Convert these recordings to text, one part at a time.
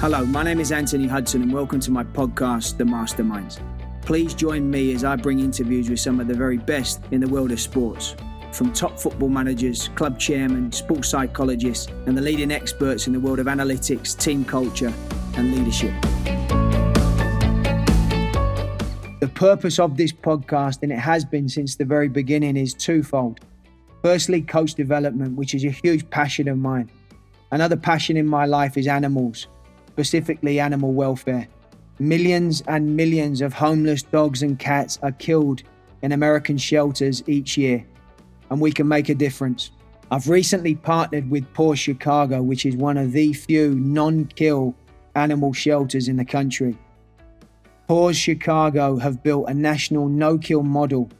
Hello, my name is Anthony Hudson, and welcome to my podcast, The Masterminds. Please join me as I bring interviews with some of the very best in the world of sports, from top football managers, club chairmen, sports psychologists, and the leading experts in the world of analytics, team culture, and leadership. The purpose of this podcast, and it has been since the very beginning, is twofold. Firstly, coach development, which is a huge passion of mine. Another passion in my life is animals specifically animal welfare. Millions and millions of homeless dogs and cats are killed in American shelters each year, and we can make a difference. I've recently partnered with Paws Chicago, which is one of the few non kill animal shelters in the country. Paws Chicago have built a national no kill model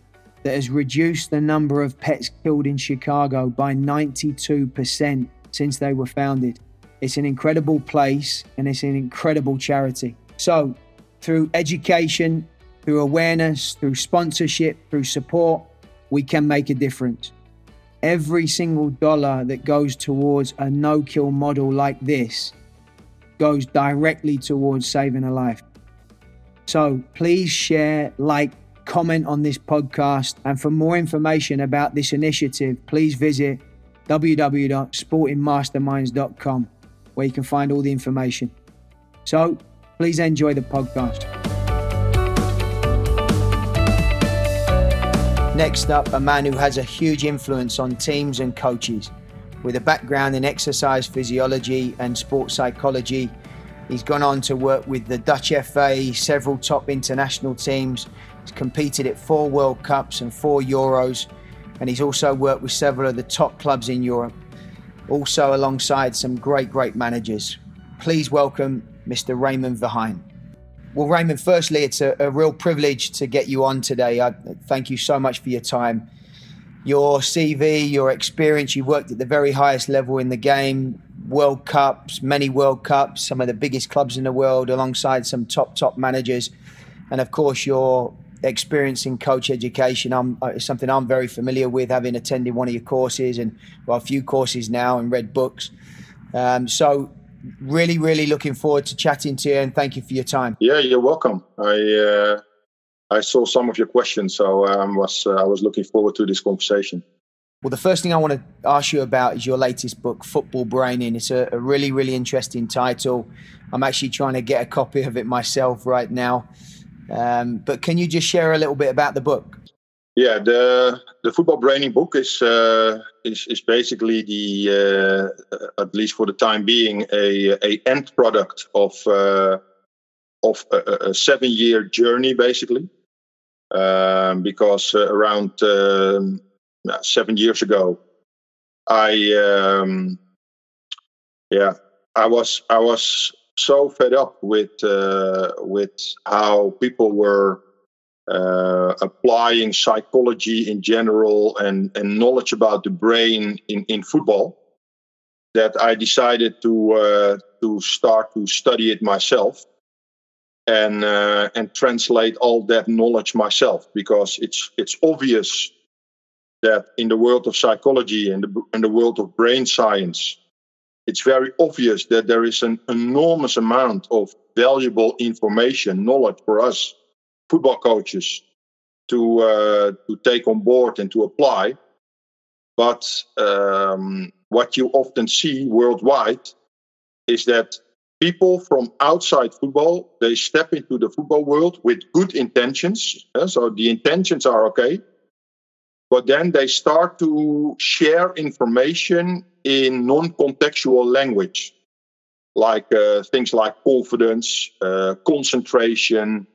that has reduced the number of pets killed in Chicago by 92% since they were founded. It's an incredible place and it's an incredible charity. So, through education, through awareness, through sponsorship, through support, we can make a difference. Every single dollar that goes towards a no kill model like this goes directly towards saving a life. So please share, like, comment on this podcast. And for more information about this initiative, please visit www.sportingmasterminds.com where you can find all the information. So please enjoy the podcast. Next up, a man who has a huge influence on teams and coaches. With a background in exercise physiology and sports psychology, he's gone on to work with the Dutch FA, several top international teams. He's competed at four World Cups and four Euros, and he's also worked with several of the top clubs in Europe also alongside some great, great managers. Please welcome Mr. Raymond Verheijen. Well, Raymond, firstly, it's a, a, real privilege to get you on today. I thank you so much for your time. Your CV, your experience, you worked at the very highest level in the game, World Cups, many World Cups, some of the biggest clubs in the world, alongside some top, top managers. And of course, your experience in coach education I'm, uh, something I'm very familiar with, having attended one of your courses and well, a few courses now and read books. Um, so, really, really looking forward to chatting to you and thank you for your time. Yeah, you're welcome. I uh, I saw some of your questions, so um, was uh, I was looking forward to this conversation. Well, the first thing I want to ask you about is your latest book, Football Braining. It's a, a really, really interesting title. I'm actually trying to get a copy of it myself right now. Um, but can you just share a little bit about the book? Yeah, the the football braining book is uh, is is basically the uh, at least for the time being a a end product of uh, of a, a, seven year journey basically um, because uh, around um, seven years ago I um, yeah I was I was so fed up with uh, with how people were uh, applying psychology in general and, and knowledge about the brain in, in football that I decided to uh, to start to study it myself and uh, and translate all that knowledge myself because it's it's obvious that in the world of psychology and the in the world of brain science it's very obvious that there is an enormous amount of valuable information, knowledge for us football coaches to uh, to take on board and to apply. But um, what you often see worldwide is that people from outside football they step into the football world with good intentions. Uh, so the intentions are okay, but then they start to share information in non-contextual language, like uh, things like confidence, uh, concentration,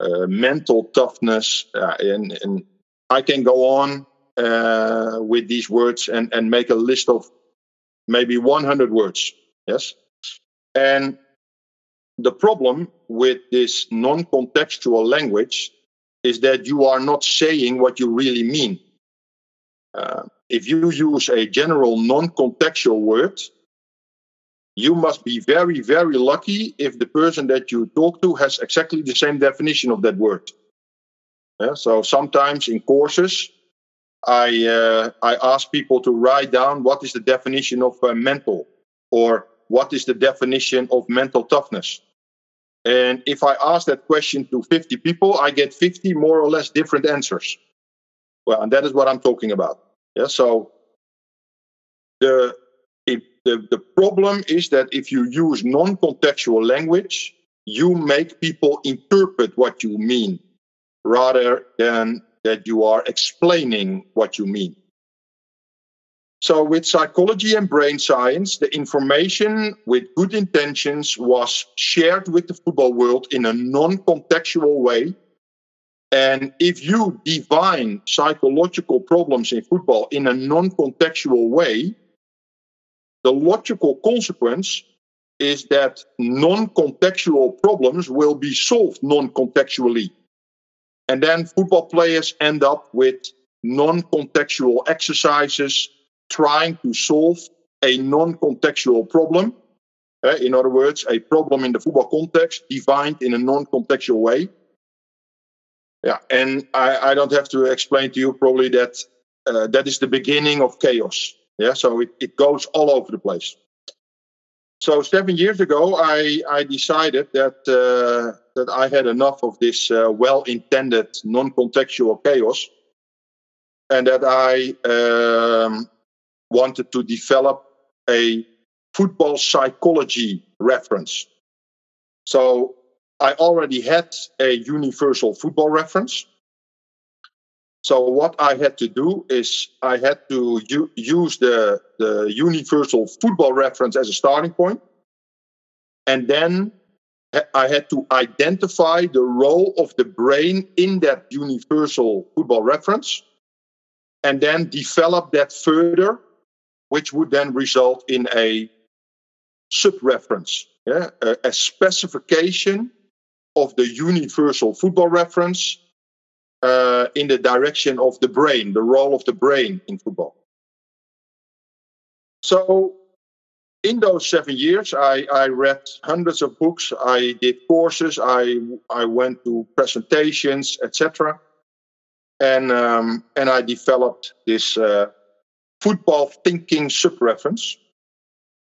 uh, mental toughness, uh, and, and, I can go on uh, with these words and, and make a list of maybe 100 words. Yes, and the problem with this non-contextual language is that you are not saying what you really mean. Uh, if you use a general non-contextual word, you must be very, very lucky if the person that you talk to has exactly the same definition of that word. Yeah, so sometimes in courses, I uh, I ask people to write down what is the definition of uh, mental or what is the definition of mental toughness? And if I ask that question to 50 people, I get 50 more or less different answers. Well, and that is what I'm talking about. Yeah. So the the, the problem is that if you use non-contextual language, you make people interpret what you mean rather than that you are explaining what you mean. So, with psychology and brain science, the information with good intentions was shared with the football world in a non contextual way. And if you define psychological problems in football in a non contextual way, the logical consequence is that non contextual problems will be solved non contextually. And then football players end up with non contextual exercises trying to solve a non-contextual problem. Uh, in other words, a problem in the football context defined in a non-contextual way. Yeah, and I, I, don't have to explain to you probably that uh, that is the beginning of chaos. Yeah, so it, it goes all over the place. So seven years ago, I, I decided that uh, that I had enough of this uh, well-intended non-contextual chaos, and that I um, wanted to develop a football psychology reference. So I already had a universal football reference. So what I had to do is I had to u- use the, the universal football reference as a starting point. And then I had to identify the role of the brain in that universal football reference and then develop that further which would then result in a sub-reference, yeah? a, a specification of the universal football reference uh, in the direction of the brain, the role of the brain in football. So, in those seven years, I, I read hundreds of books. I did courses. I I went to presentations, etc. And um, and I developed this uh, football thinking sub-reference.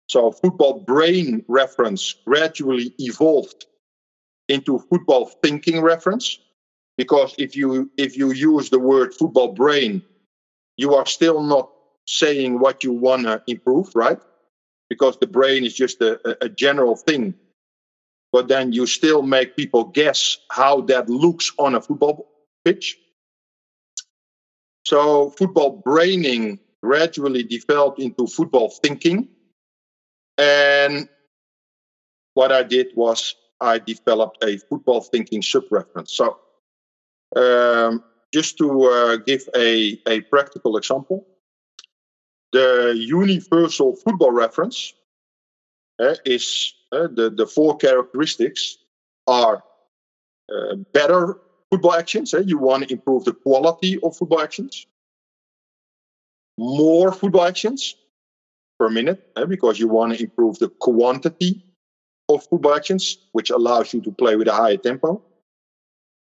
So football brain reference gradually evolved into football thinking reference because if you if you use the word football brain you are still not saying what you want to improve right? Because the brain is just a, a general thing. But then you still make people guess how that looks on a football pitch. So football braining gradually developed into football thinking. And what I did was I developed a football thinking sub-reference. So um, just to uh, give a, a practical example, the universal football reference uh, is uh, the, the four characteristics are uh, better football actions. Eh? You want to improve the quality of football actions more football actions per minute eh, because you want to improve the quantity of football actions, which allows you to play with a higher tempo.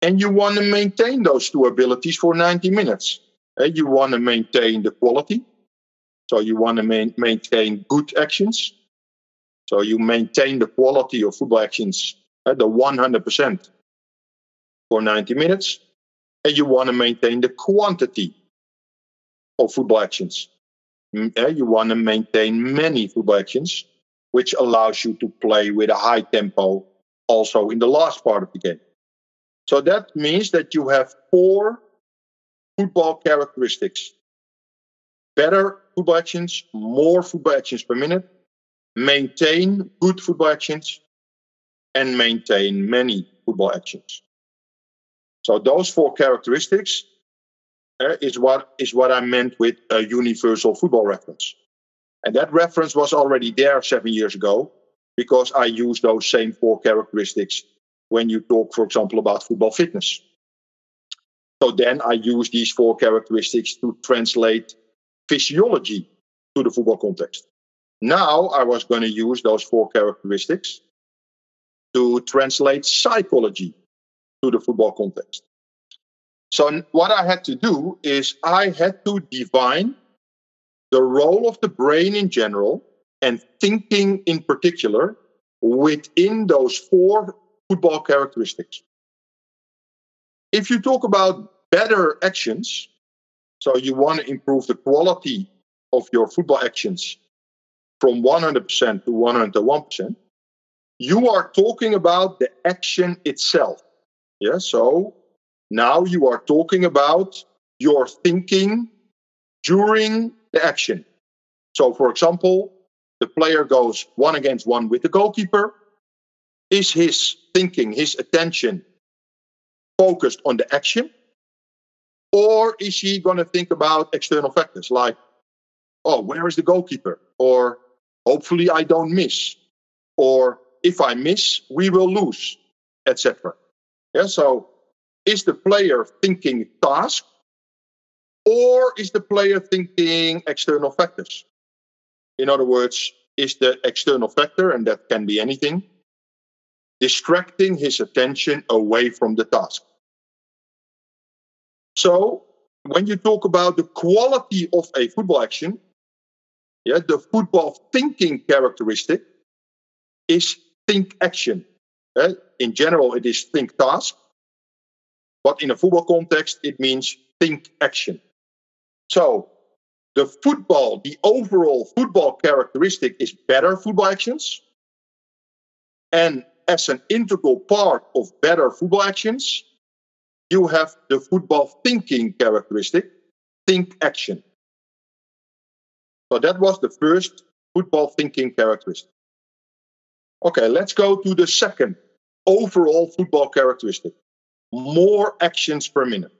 And you want to maintain those two abilities for 90 minutes. Eh, you want to maintain the quality. So you want to main, maintain good actions. So you maintain the quality of football actions at the 100% for 90 minutes. And you want to maintain the quantity of football actions. Mm, eh, you want to maintain many football actions, which allows you to play with a high tempo also in the last part of the game. So that means that you have four football characteristics better football actions, more football actions per minute, maintain good football actions, and maintain many football actions. So those four characteristics uh, is what is what I meant with a universal football reference. And that reference was already there seven years ago because I use those same four characteristics when you talk, for example, about football fitness. So then I use these four characteristics to translate physiology to the football context. Now I was going to use those four characteristics to translate psychology to the football context. So what I had to do is I had to define the role of the brain in general and thinking in particular within those four football characteristics. If you talk about better actions, so you want to improve the quality of your football actions from 100% to 101%, you are talking about the action itself. Yeah, so now you are talking about your thinking during the action. So, for example, the player goes one against one with the goalkeeper. Is his thinking, his attention focused on the action? Or is he going to think about external factors like, oh, where is the goalkeeper? Or hopefully I don't miss. Or if I miss, we will lose, etc. Yeah, so is the player thinking task or is the player thinking external factors? In other words, is the external factor, and that can be anything, distracting his attention away from the task? So, when you talk about the quality of a football action, yeah, the football thinking characteristic is think action. Uh, in general, it is think task, but in a football context, it means think action. So the football, the overall football characteristic is better football actions. And as an integral part of better football actions, you have the football thinking characteristic, think action. So that was the first football thinking characteristic. Okay, let's go to the second overall football characteristic more actions per minute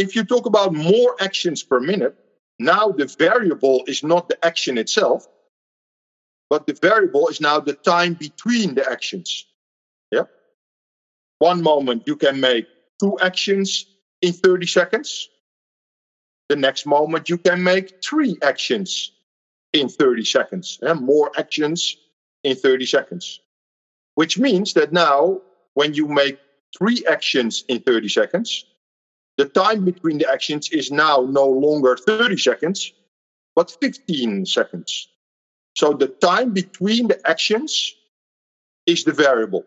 if you talk about more actions per minute, now the variable is not the action itself, but the variable is now the time between the actions. Yeah. One moment you can make two actions in 30 seconds. The next moment you can make three actions in 30 seconds. And more actions in 30 seconds. Which means that now when you make three actions in 30 seconds, the time between the actions is now no longer 30 seconds, but 15 seconds. So the time between the actions is the variable.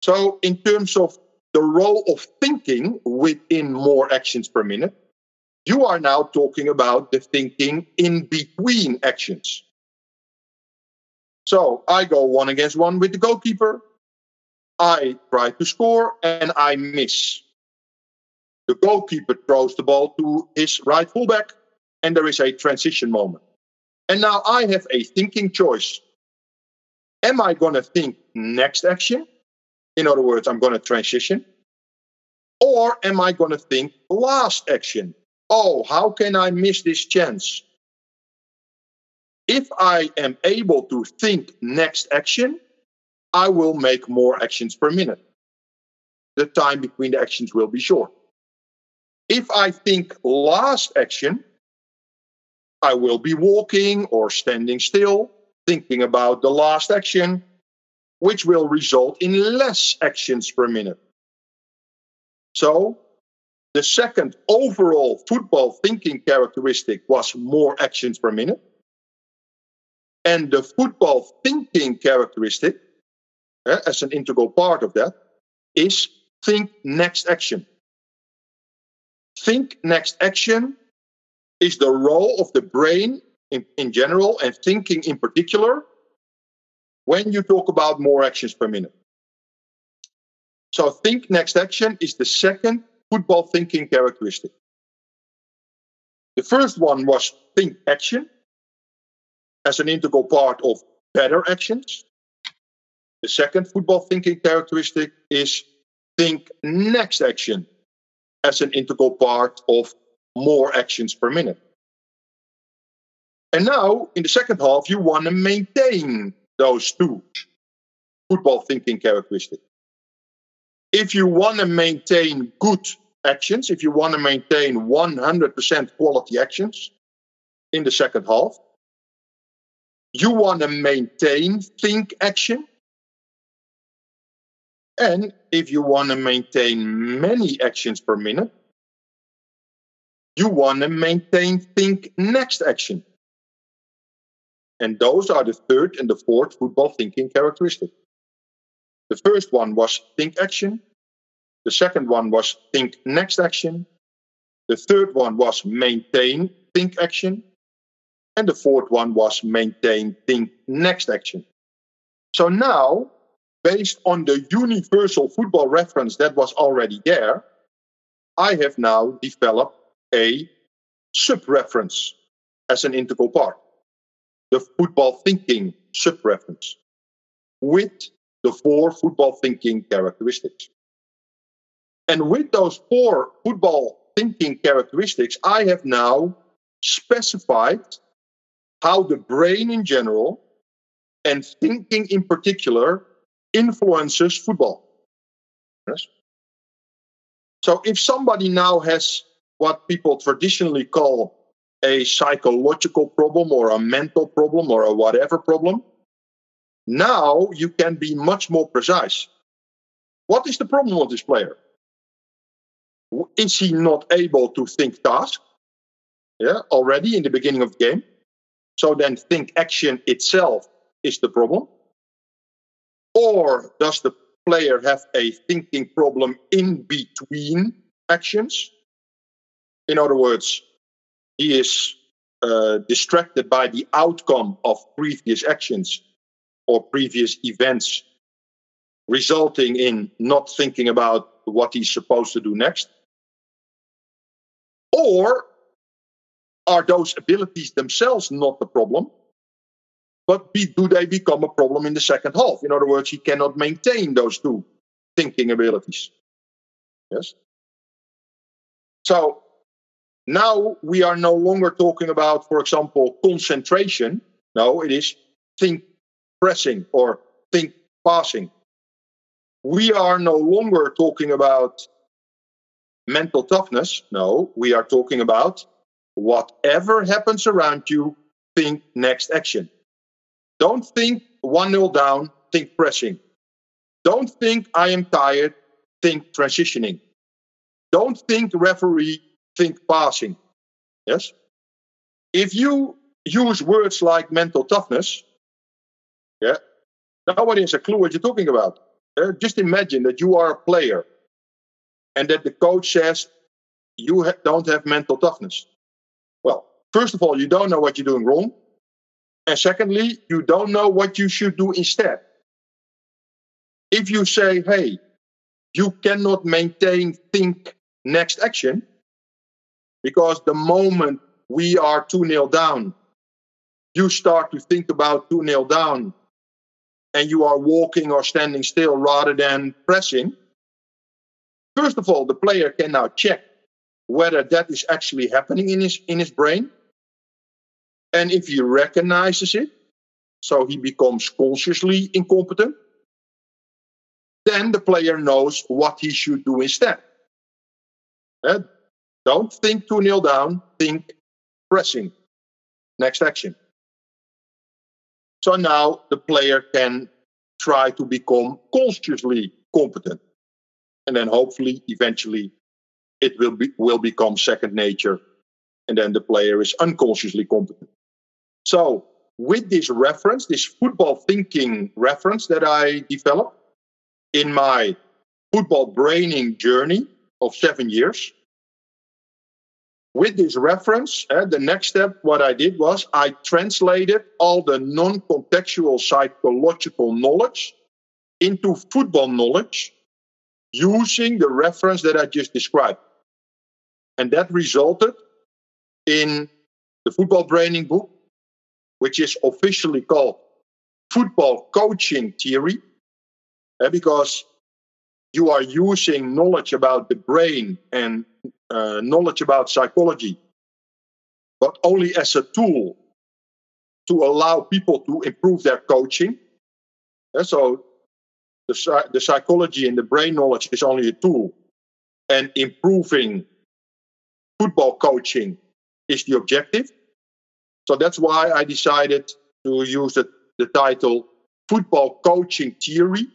So, in terms of the role of thinking within more actions per minute, you are now talking about the thinking in between actions. So, I go one against one with the goalkeeper, I try to score, and I miss. The goalkeeper throws the ball to his right fullback, and there is a transition moment. And now I have a thinking choice. Am I going to think next action? In other words, I'm going to transition. Or am I going to think last action? Oh, how can I miss this chance? If I am able to think next action, I will make more actions per minute. The time between the actions will be short. If I think last action, I will be walking or standing still, thinking about the last action, which will result in less actions per minute. So, the second overall football thinking characteristic was more actions per minute. And the football thinking characteristic, uh, as an integral part of that, is think next action think next action is the role of the brain in, in general and thinking in particular when you talk about more actions per minute. So, think next action is the second football thinking characteristic. The first one was think action as an integral part of better actions. The second football thinking characteristic is think next action as an integral part of more actions per minute. And now, in the second half, you want to maintain those two football thinking characteristics. If you want to maintain good actions, if you want to maintain 100% quality actions in the second half, you want to maintain think action and if you want to maintain many actions per minute, you want to maintain think next action. And those are the third and the fourth football thinking characteristic. The first one was think action. The second one was think next action. The third one was maintain think action. And the fourth one was maintain think next action. So now, based on the universal football reference that was already there, I have now developed a sub reference as an integral part the football thinking sub reference with the four football thinking characteristics. And with those four football thinking characteristics, I have now specified how the brain in general and thinking in particular influences football. Yes? So if somebody now has what people traditionally call a psychological problem or a mental problem or a whatever problem, now you can be much more precise. What is the problem of this player? Is he not able to think task? Yeah, already in the beginning of the game. So then think action itself is the problem. Or does the player have a thinking problem in between actions? In other words, he is uh, distracted by the outcome of previous actions or previous events, resulting in not thinking about what he's supposed to do next? Or are those abilities themselves not the problem? But be, do they become a problem in the second half? In other words, he cannot maintain those two thinking abilities. Yes? So now we are no longer talking about, for example, concentration. No, it is think pressing or think passing. We are no longer talking about mental toughness. No, we are talking about whatever happens around you, think next action. Don't think 1 0 down, think pressing. Don't think I am tired, think transitioning. Don't think referee, think passing. Yes? If you use words like mental toughness, yeah, nobody has a clue what you're talking about. Uh, just imagine that you are a player and that the coach says you ha- don't have mental toughness. Well, first of all, you don't know what you're doing wrong. And secondly, you don't know what you should do instead. If you say, hey, you cannot maintain think next action, because the moment we are 2 0 down, you start to think about 2 0 down and you are walking or standing still rather than pressing. First of all, the player can now check whether that is actually happening in his in his brain. And if he recognizes it, so he becomes consciously incompetent, then the player knows what he should do instead. Uh, don't think 2 0 down, think pressing. Next action. So now the player can try to become consciously competent. And then hopefully, eventually, it will, be, will become second nature. And then the player is unconsciously competent. So, with this reference, this football thinking reference that I developed in my football braining journey of seven years, with this reference, uh, the next step, what I did was I translated all the non contextual psychological knowledge into football knowledge using the reference that I just described. And that resulted in the football braining book, which is officially called Football Coaching Theory, uh, because you are using knowledge about the brain and uh, knowledge about psychology, but only as a tool to allow people to improve their coaching. And so the, the psychology and the brain knowledge is only a tool, and improving football coaching is the objective. So that's why I decided to use the, the title Football Coaching Theory,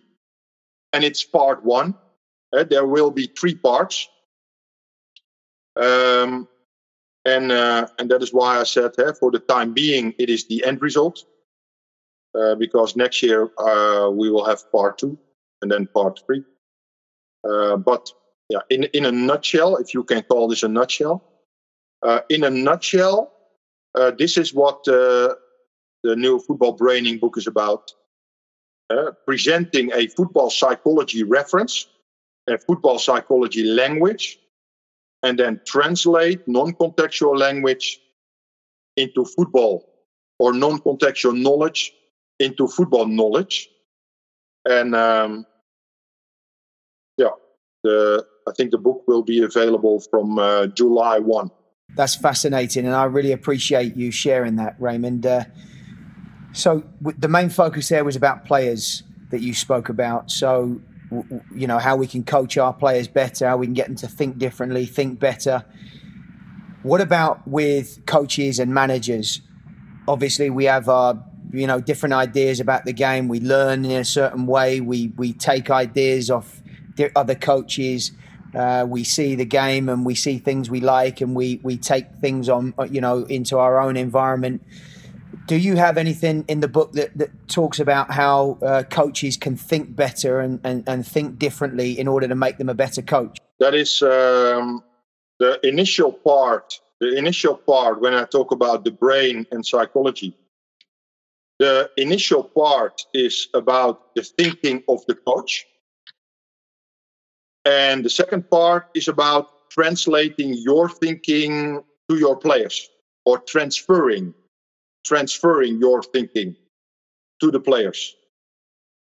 and it's part one. Uh, there will be three parts. Um, and uh, and that is why I said, uh, for the time being, it is the end result. uh, because next year uh, we will have part two and then part three. Uh, but yeah, in in a nutshell, if you can call this a nutshell, uh, in a nutshell, uh, this is what the new football braining book is about. presenting a football psychology reference, a football psychology language, and then translate non-contextual language into football or non-contextual knowledge into football knowledge. And um, yeah, the I think the book will be available from uh, July one. That's fascinating, and I really appreciate you sharing that, Raymond. Uh, so w- the main focus there was about players that you spoke about. So w- you know how we can coach our players better, how we can get them to think differently, think better. What about with coaches and managers? Obviously, we have our you know different ideas about the game. We learn in a certain way. We we take ideas off other coaches. Uh, we see the game and we see things we like, and we we take things on you know into our own environment. Do you have anything in the book that, that talks about how uh, coaches can think better and, and, and think differently in order to make them a better coach? That is um, the initial part. The initial part when I talk about the brain and psychology the initial part is about the thinking of the coach. And the second part is about translating your thinking to your players or transferring transferring your thinking to the players.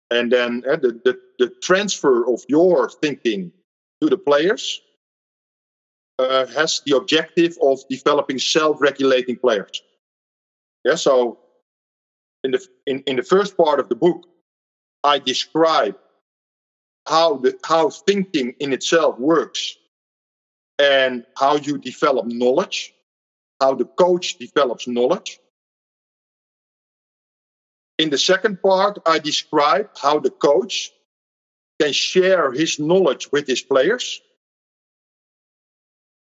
And then uh, the, the, the transfer of your thinking to the players uh, has the objective of developing self-regulating players. Yeah, so in the in, in the first part of the book, I describe how the how thinking in itself works and how you develop knowledge, how the coach develops knowledge. In the second part, I describe how the coach can share his knowledge with his players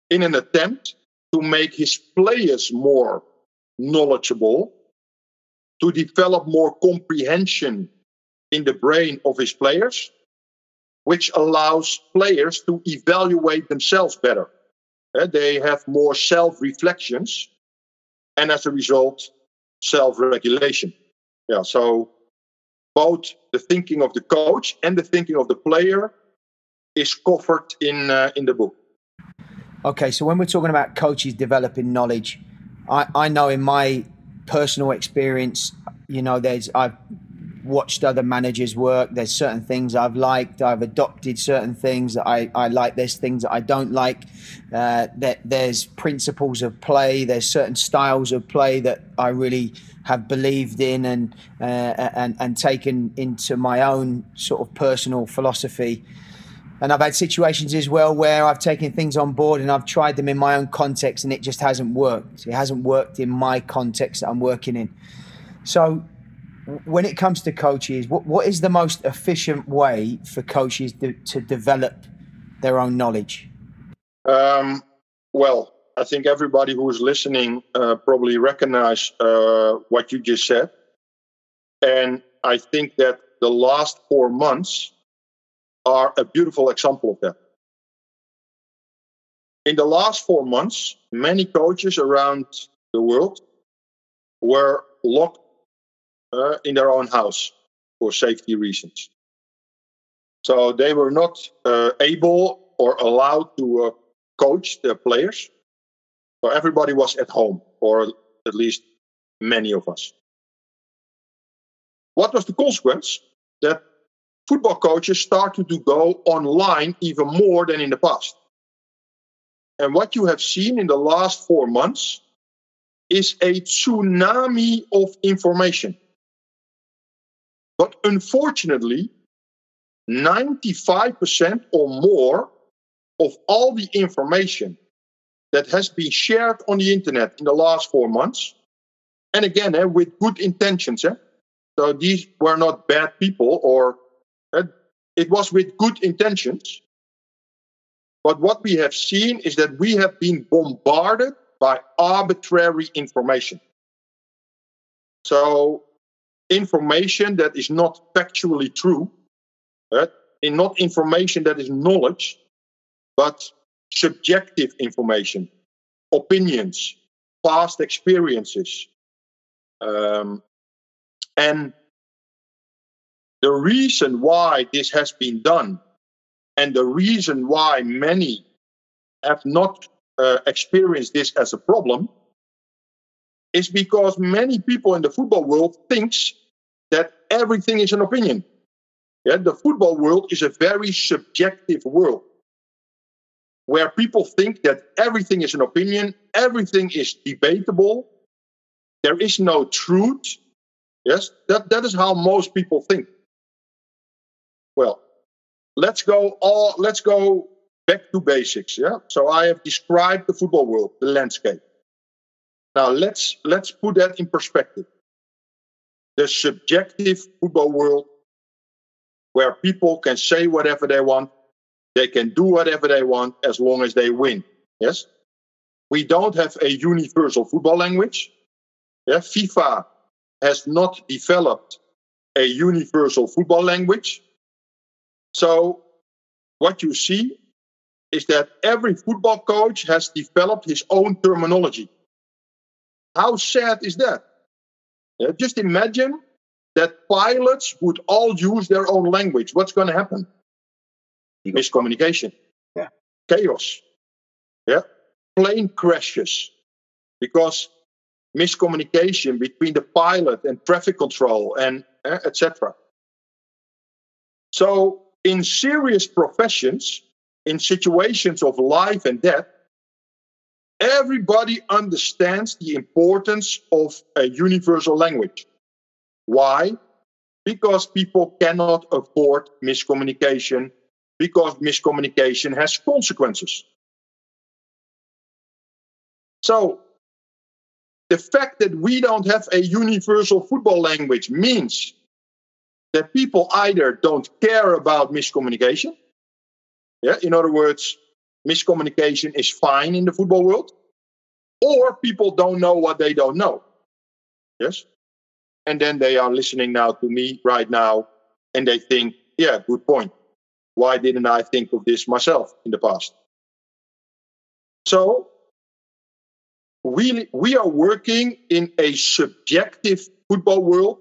in an attempt to make his players more knowledgeable to develop more comprehension in the brain of his players, which allows players to evaluate themselves better. Uh, they have more self reflections, and as a result, self regulation. Yeah, so both the thinking of the coach and the thinking of the player is covered in uh, in the book. Okay, so when we're talking about coaches developing knowledge, I, I know in my personal experience, you know, there's I've watched other managers work. There's certain things I've liked. I've adopted certain things that I, I like. There's things that I don't like. Uh, that there's principles of play. There's certain styles of play that I really have believed in and uh, and and taken into my own sort of personal philosophy. And I've had situations as well where I've taken things on board and I've tried them in my own context and it just hasn't worked. It hasn't worked in my context that I'm working in. So, when it comes to coaches, what, what is the most efficient way for coaches to, to develop their own knowledge? Um, well, I think everybody who is listening uh, probably recognize uh, what you just said. And I think that the last four months are a beautiful example of that. In the last four months, many coaches around the world were locked uh, in their own house for safety reasons. So they were not uh, able or allowed to uh, coach their players. So everybody was at home, or at least many of us. What was the consequence? That football coaches started to go online even more than in the past. And what you have seen in the last four months is a tsunami of information. But unfortunately, 95% or more of all the information that has been shared on the internet in the last four months, and again, eh, with good intentions. Eh? So these were not bad people or it was with good intentions. But what we have seen is that we have been bombarded by arbitrary information. So information that is not factually true, right? in not information that is knowledge, but subjective information, opinions, past experiences. Um, and the reason why this has been done, and the reason why many have not uh, experienced this as a problem, is because many people in the football world thinks everything is an opinion. Yeah, the football world is a very subjective world where people think that everything is an opinion, everything is debatable, there is no truth. Yes, that, that is how most people think. Well, let's go all let's go back to basics. Yeah. So I have described the football world, the landscape. Now let's let's put that in perspective. The subjective football world where people can say whatever they want, they can do whatever they want as long as they win. Yes? We don't have a universal football language. Yeah? FIFA has not developed a universal football language. So, what you see is that every football coach has developed his own terminology. How sad is that? Yeah, just imagine that pilots would all use their own language. What's going to happen? Miscommunication. Yeah. Chaos. Yeah. Plane crashes because miscommunication between the pilot and traffic control and uh, etc. So in serious professions, in situations of life and death, everybody understands the importance of a universal language. Why? Because people cannot afford miscommunication, because miscommunication has consequences. So, the fact that we don't have a universal football language means that people either don't care about miscommunication. Yeah, in other words, miscommunication is fine in the football world, or people don't know what they don't know. Yes. And then they are listening now to me right now and they think, yeah, good point. Why didn't I think of this myself in the past? So we, we are working in a subjective football world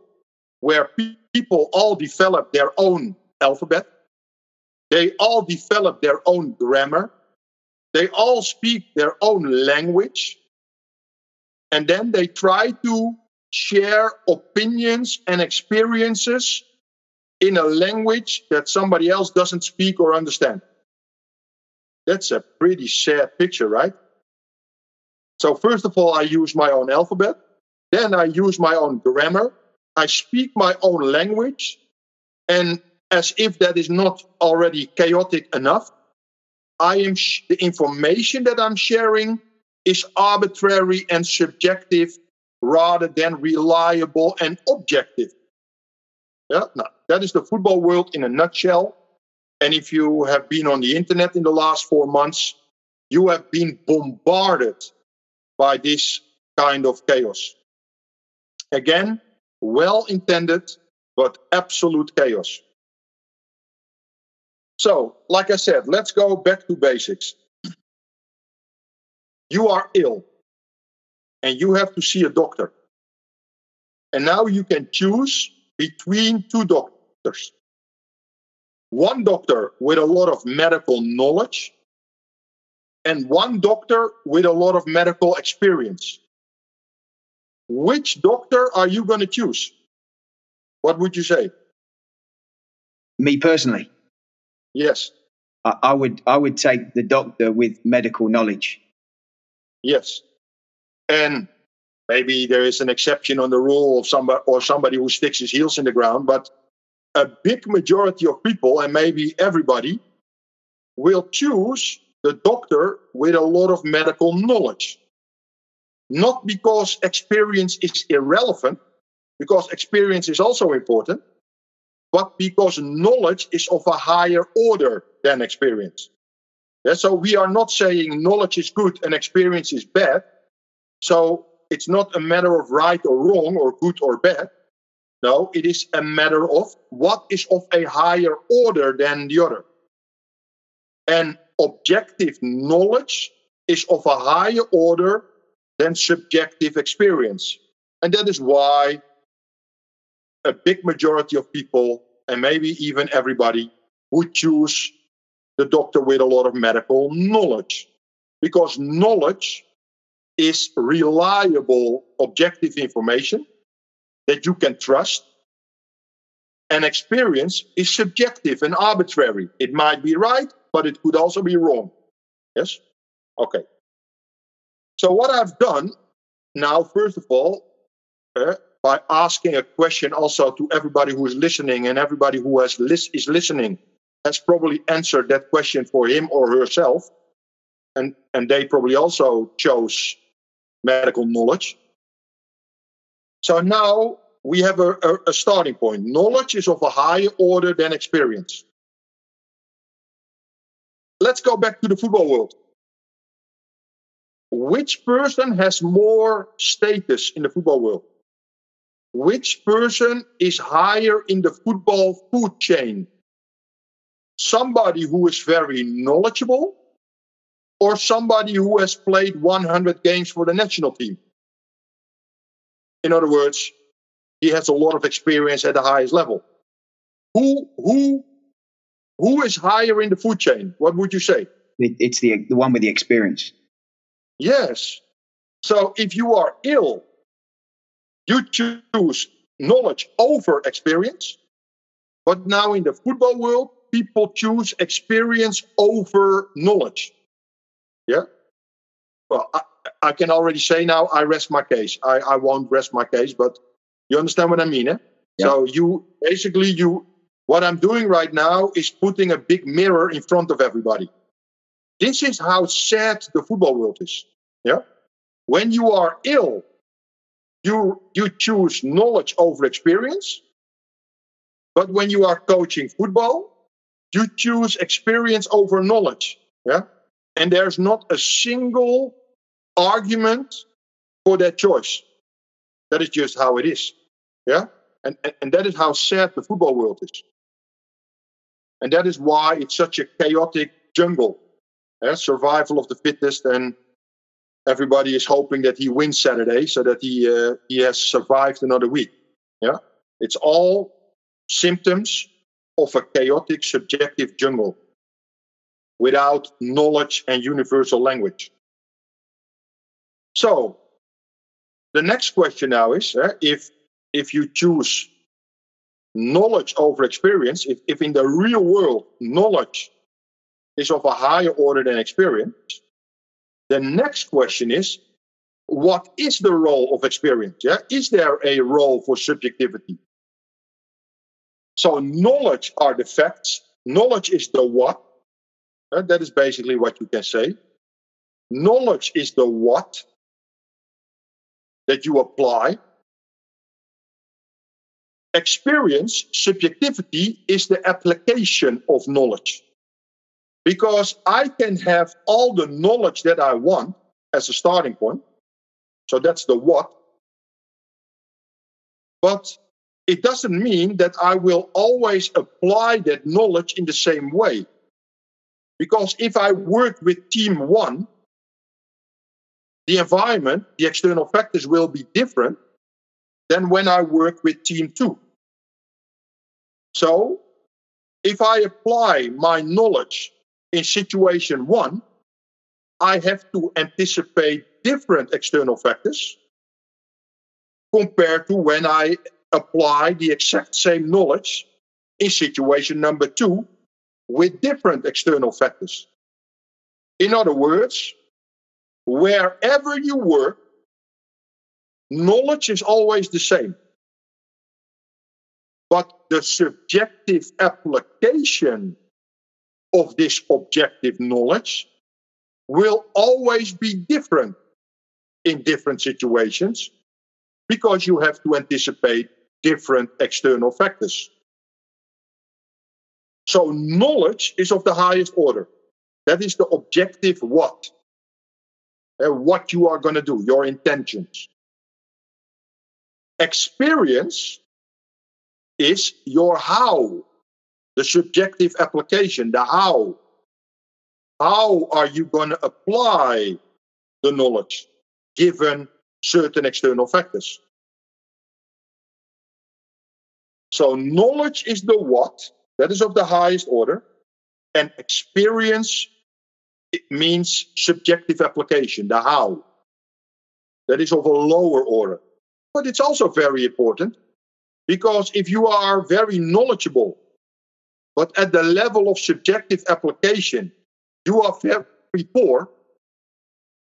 where people all develop their own alphabet. They all develop their own grammar. They all speak their own language. And then they try to share opinions and experiences in a language that somebody else doesn't speak or understand. That's a pretty sad picture, right? So, first of all, I use my own alphabet. Then I use my own grammar. I speak my own language. And as if that is not already chaotic enough, I am sh- the information that I'm sharing is arbitrary and subjective rather than reliable and objective. Yeah, now, that is the football world in a nutshell. And if you have been on the internet in the last four months, you have been bombarded by this kind of chaos. Again, well intended, but absolute chaos. So, like I said, let's go back to basics. You are ill and you have to see a doctor. And now you can choose between two doctors. One doctor with a lot of medical knowledge, and one doctor with a lot of medical experience. Which doctor are you going to choose? What would you say? Me personally? Yes. I, I would I would take the doctor with medical knowledge. Yes and maybe there is an exception on the rule of somebody or somebody who sticks his heels in the ground but a big majority of people and maybe everybody will choose the doctor with a lot of medical knowledge not because experience is irrelevant because experience is also important but because knowledge is of a higher order than experience yeah, so we are not saying knowledge is good and experience is bad so it's not a matter of right or wrong or good or bad. No, it is a matter of what is of a higher order than the other. And objective knowledge is of a higher order than subjective experience. And that is why a big majority of people, and maybe even everybody, would choose the doctor with a lot of medical knowledge. Because knowledge is reliable, objective information that you can trust. And experience is subjective and arbitrary. It might be right, but it could also be wrong. Yes? Okay. So, what I've done now, first of all, uh, by asking a question also to everybody who is listening and everybody who has lis- is listening has probably answered that question for him or herself. And, and they probably also chose medical knowledge. So now we have a, a, a starting point. Knowledge is of a higher order than experience. Let's go back to the football world. Which person has more status in the football world? Which person is higher in the football food chain? Somebody who is very knowledgeable or somebody who has played 100 games for the national team? In other words, he has a lot of experience at the highest level. Who who who is higher in the food chain? What would you say? It's the the one with the experience. Yes. So if you are ill, you choose knowledge over experience. But now in the football world, people choose experience over knowledge. Yeah. Well, I, I can already say now I rest my case. I, I won't rest my case, but you understand what I mean? Eh? Yeah. So you basically you what I'm doing right now is putting a big mirror in front of everybody. This is how sad the football world is. Yeah. When you are ill, you you choose knowledge over experience. But when you are coaching football, you choose experience over knowledge. Yeah. And there's not a single argument for that choice. That is just how it is. Yeah? And, and, and that is how sad the football world is. And that is why it's such a chaotic jungle. Yeah? Survival of the fittest, and everybody is hoping that he wins Saturday so that he, uh, he has survived another week. Yeah? It's all symptoms of a chaotic, subjective jungle without knowledge and universal language. So, the next question now is uh, if if you choose knowledge over experience, if, if in the real world knowledge is of a higher order than experience, the next question is what is the role of experience? Yeah? Is there a role for subjectivity? So, knowledge are the facts, knowledge is the what. Uh, that is basically what you can say. Knowledge is the what that you apply experience, subjectivity, is the application of knowledge. Because I can have all the knowledge that I want as a starting point. So that's the what. But it doesn't mean that I will always apply that knowledge in the same way. Because if I work with team one, the environment, the external factors will be different than when I work with team two. So, if I apply my knowledge in situation one, I have to anticipate different external factors compared to when I apply the exact same knowledge in situation number two with different external factors. In other words, wherever you work, knowledge is always the same. But the subjective application of this objective knowledge will always be different in different situations because you have to anticipate different external factors. So, knowledge is of the highest order. That is the objective what. And what you are going to do, your intentions experience is your how, the subjective application, the how. How are you going to apply the knowledge given certain external factors? So, knowledge is the what, that is of the highest order, and experience it means subjective application, the how. That is of a lower order. But it's also very important because if you are very knowledgeable, but at the level of subjective application, you are very poor,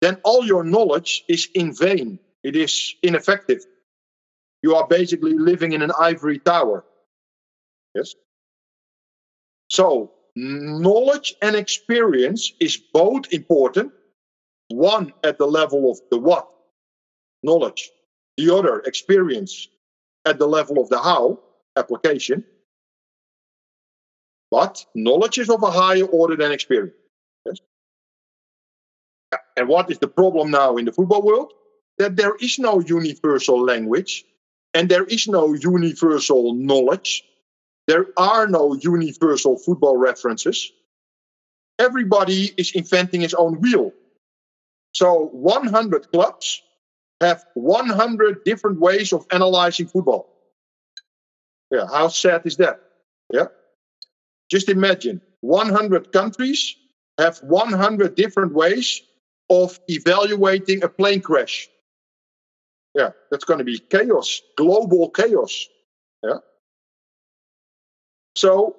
then all your knowledge is in vain. It is ineffective. You are basically living in an ivory tower. Yes? So, knowledge and experience is both important. One at the level of the what, knowledge, the other, experience, at the level of the how, application. But knowledge is of a higher order than experience. Yes? And what is the problem now in the football world? That there is no universal language and there is no universal knowledge. There are no universal football references. Everybody is inventing his own wheel. So 100 clubs have 100 different ways of analyzing football. Yeah, how sad is that? Yeah. Just imagine 100 countries have 100 different ways of evaluating a plane crash. Yeah, that's going to be chaos, global chaos. Yeah. So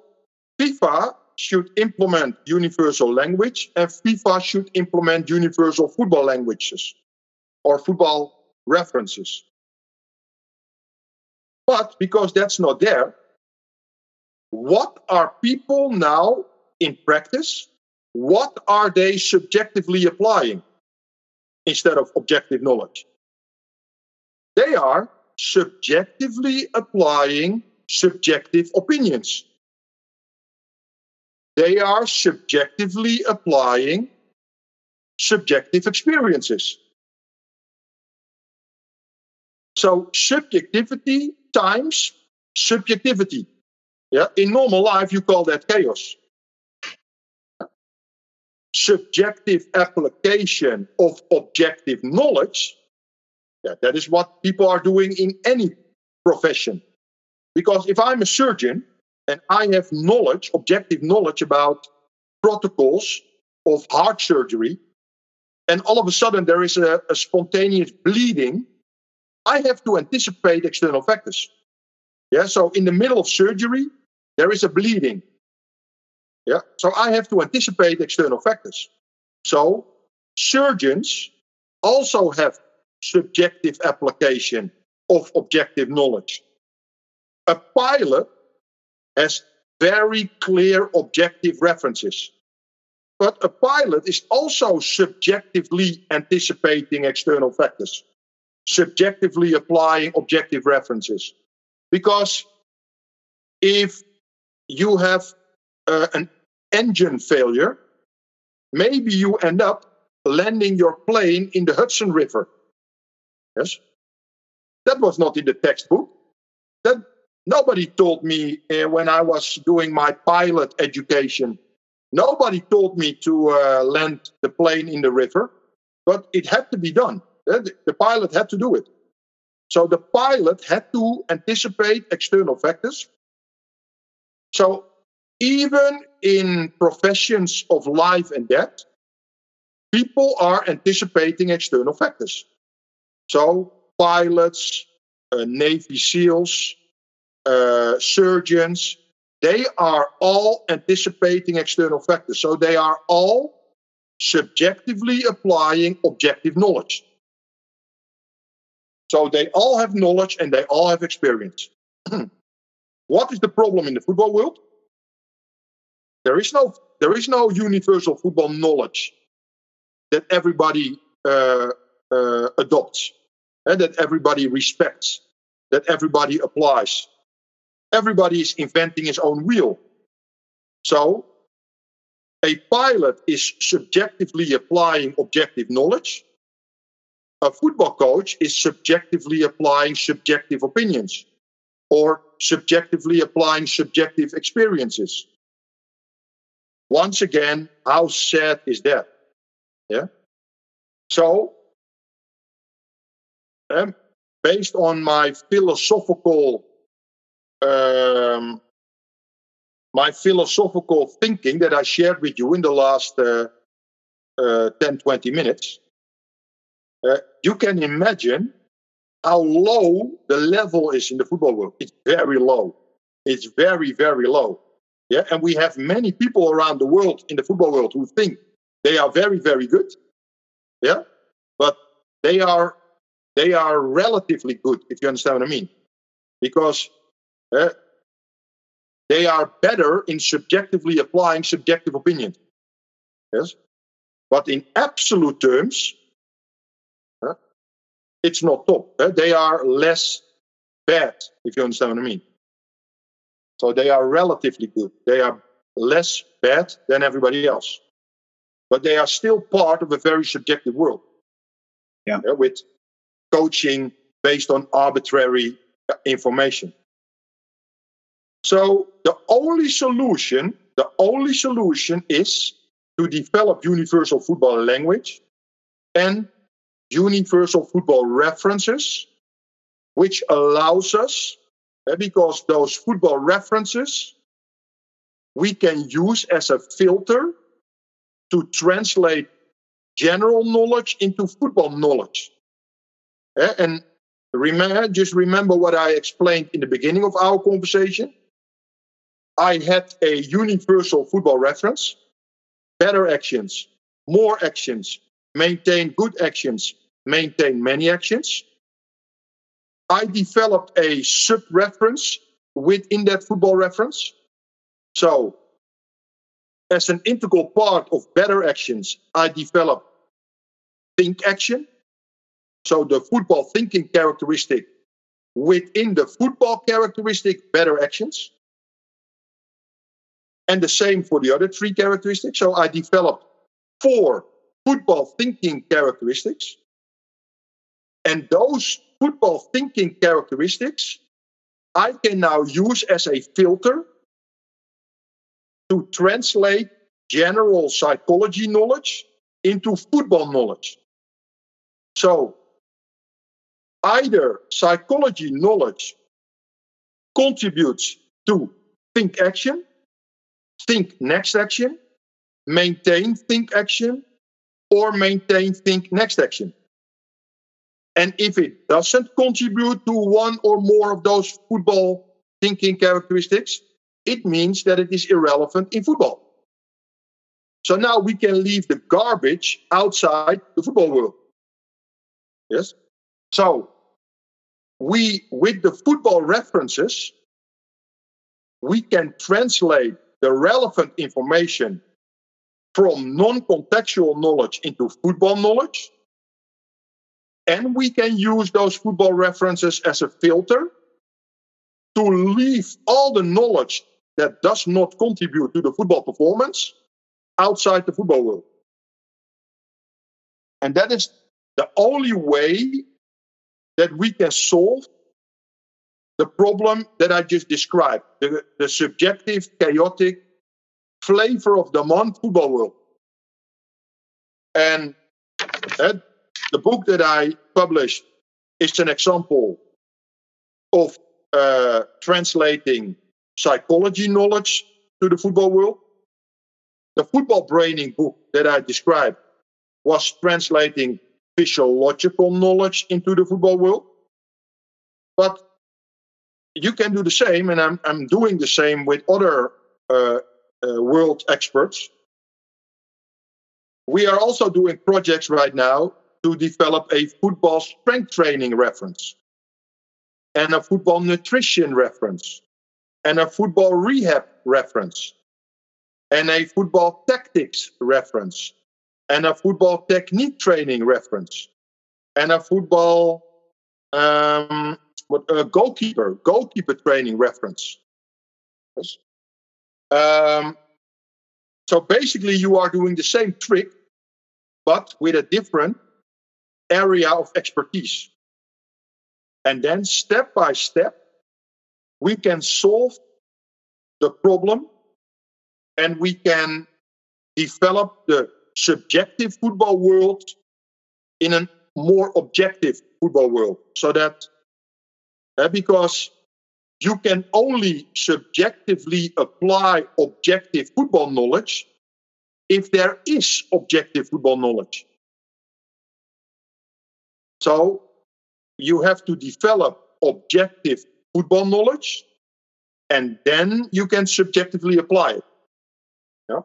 FIFA should implement universal language and FIFA should implement universal football languages or football references. But because that's not there, what are people now in practice? What are they subjectively applying instead of objective knowledge? They are subjectively applying subjective opinions. They are subjectively applying subjective experiences. So subjectivity times subjectivity. Yeah, in normal life you call that chaos. Subjective application of objective knowledge. Yeah, that is what people are doing in any profession. Because if I'm a surgeon and I have knowledge, objective knowledge about protocols of heart surgery, and all of a sudden there is a, a spontaneous bleeding I have to anticipate external factors. Yeah, so in the middle of surgery, there is a bleeding. Yeah, so I have to anticipate external factors. So surgeons also have subjective application of objective knowledge. A pilot has very clear objective references. But a pilot is also subjectively anticipating external factors subjectively applying objective references. Because if you have uh, an engine failure, maybe you end up landing your plane in the Hudson River. Yes? That was not in the textbook. That nobody told me uh, when I was doing my pilot education. Nobody told me to uh, land the plane in the river, but it had to be done. The pilot had to do it. So the pilot had to anticipate external factors. So even in professions of life and death, people are anticipating external factors. So pilots, uh, Navy SEALs, uh, surgeons, they are all anticipating external factors. So they are all subjectively applying objective knowledge. So they all have knowledge and they all have experience. what is the problem in the football world? There is no there is no universal football knowledge that everybody uh, uh, adopts, and that everybody respects, that everybody applies. Everybody is inventing his own wheel. So, a pilot is subjectively applying objective knowledge, a football coach is subjectively applying subjective opinions. Or subjectively applying subjective experiences. Once again, how sad is that? Yeah. So, um, based on my philosophical um, my philosophical thinking that I shared with you in the last uh, uh, 10, 20 minutes, uh, you can imagine how low the level is in the football world. It's very low. It's very, very low. Yeah, and we have many people around the world in the football world who think they are very, very good. Yeah, but they are they are relatively good, if you understand what I mean, because uh, they are better in subjectively applying subjective opinion. Yes, but in absolute terms, it's not top. Uh, they are less bad, if you understand what I mean. So they are relatively good. They are less bad than everybody else. But they are still part of a very subjective world. Yeah. yeah with coaching based on arbitrary information. So the only solution, the only solution is to develop universal football language and universal football references, which allows us Eh, because those football references we can use as a filter to translate general knowledge into football knowledge. Eh, and remember, just remember what I explained in the beginning of our conversation. I had a universal football reference, better actions, more actions, maintain good actions, maintain many actions. I developed a sub reference within that football reference. So, as an integral part of better actions, I developed think action. So, the football thinking characteristic within the football characteristic, better actions. And the same for the other three characteristics. So, I developed four football thinking characteristics. And those football thinking characteristics I can now use as a filter to translate general psychology knowledge into football knowledge. So, either psychology knowledge contributes to think action, think next action, maintain think action, or maintain think next action. And if it doesn't contribute to one or more of those football thinking characteristics, it means that it is irrelevant in football. So now we can leave the garbage outside the football world. Yes? So we, with the football references, we can translate the relevant information from non contextual knowledge into football knowledge and we can use those football references as a filter to leave all the knowledge that does not contribute to the football performance outside the football world. And that is the only way that we can solve the problem that I just described the, the subjective, chaotic flavor of the month football world. And uh, the book that I published is an example of uh, translating psychology knowledge to the football world. The football braining book that I described was translating physiological knowledge into the football world. But you can do the same, and I'm, I'm doing the same with other uh, world experts. We are also doing projects right now to develop a football strength training reference and a football nutrition reference and a football rehab reference and a football tactics reference and a football technique training reference and a football um, what, a goalkeeper goalkeeper training reference. Um, so basically, you are doing the same trick, but with a different area of expertise. And then step by step, we can solve the problem and we can develop the subjective football world in a more objective football world so that uh, because you can only subjectively apply objective football knowledge if there is objective football knowledge. So you have to develop objective football knowledge and then you can subjectively apply it. Yeah?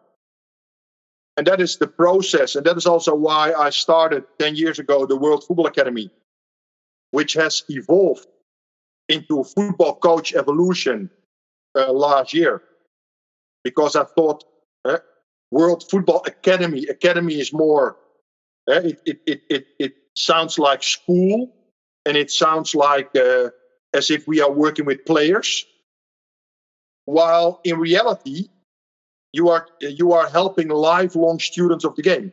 And that is the process. And that is also why I started 10 years ago the World Football Academy, which has evolved into football coach evolution uh, last year. Because I thought uh, World Football Academy, academy is more, uh, it, it, it, it, it sounds like school and it sounds like uh, as if we are working with players while in reality you are you are helping lifelong students of the game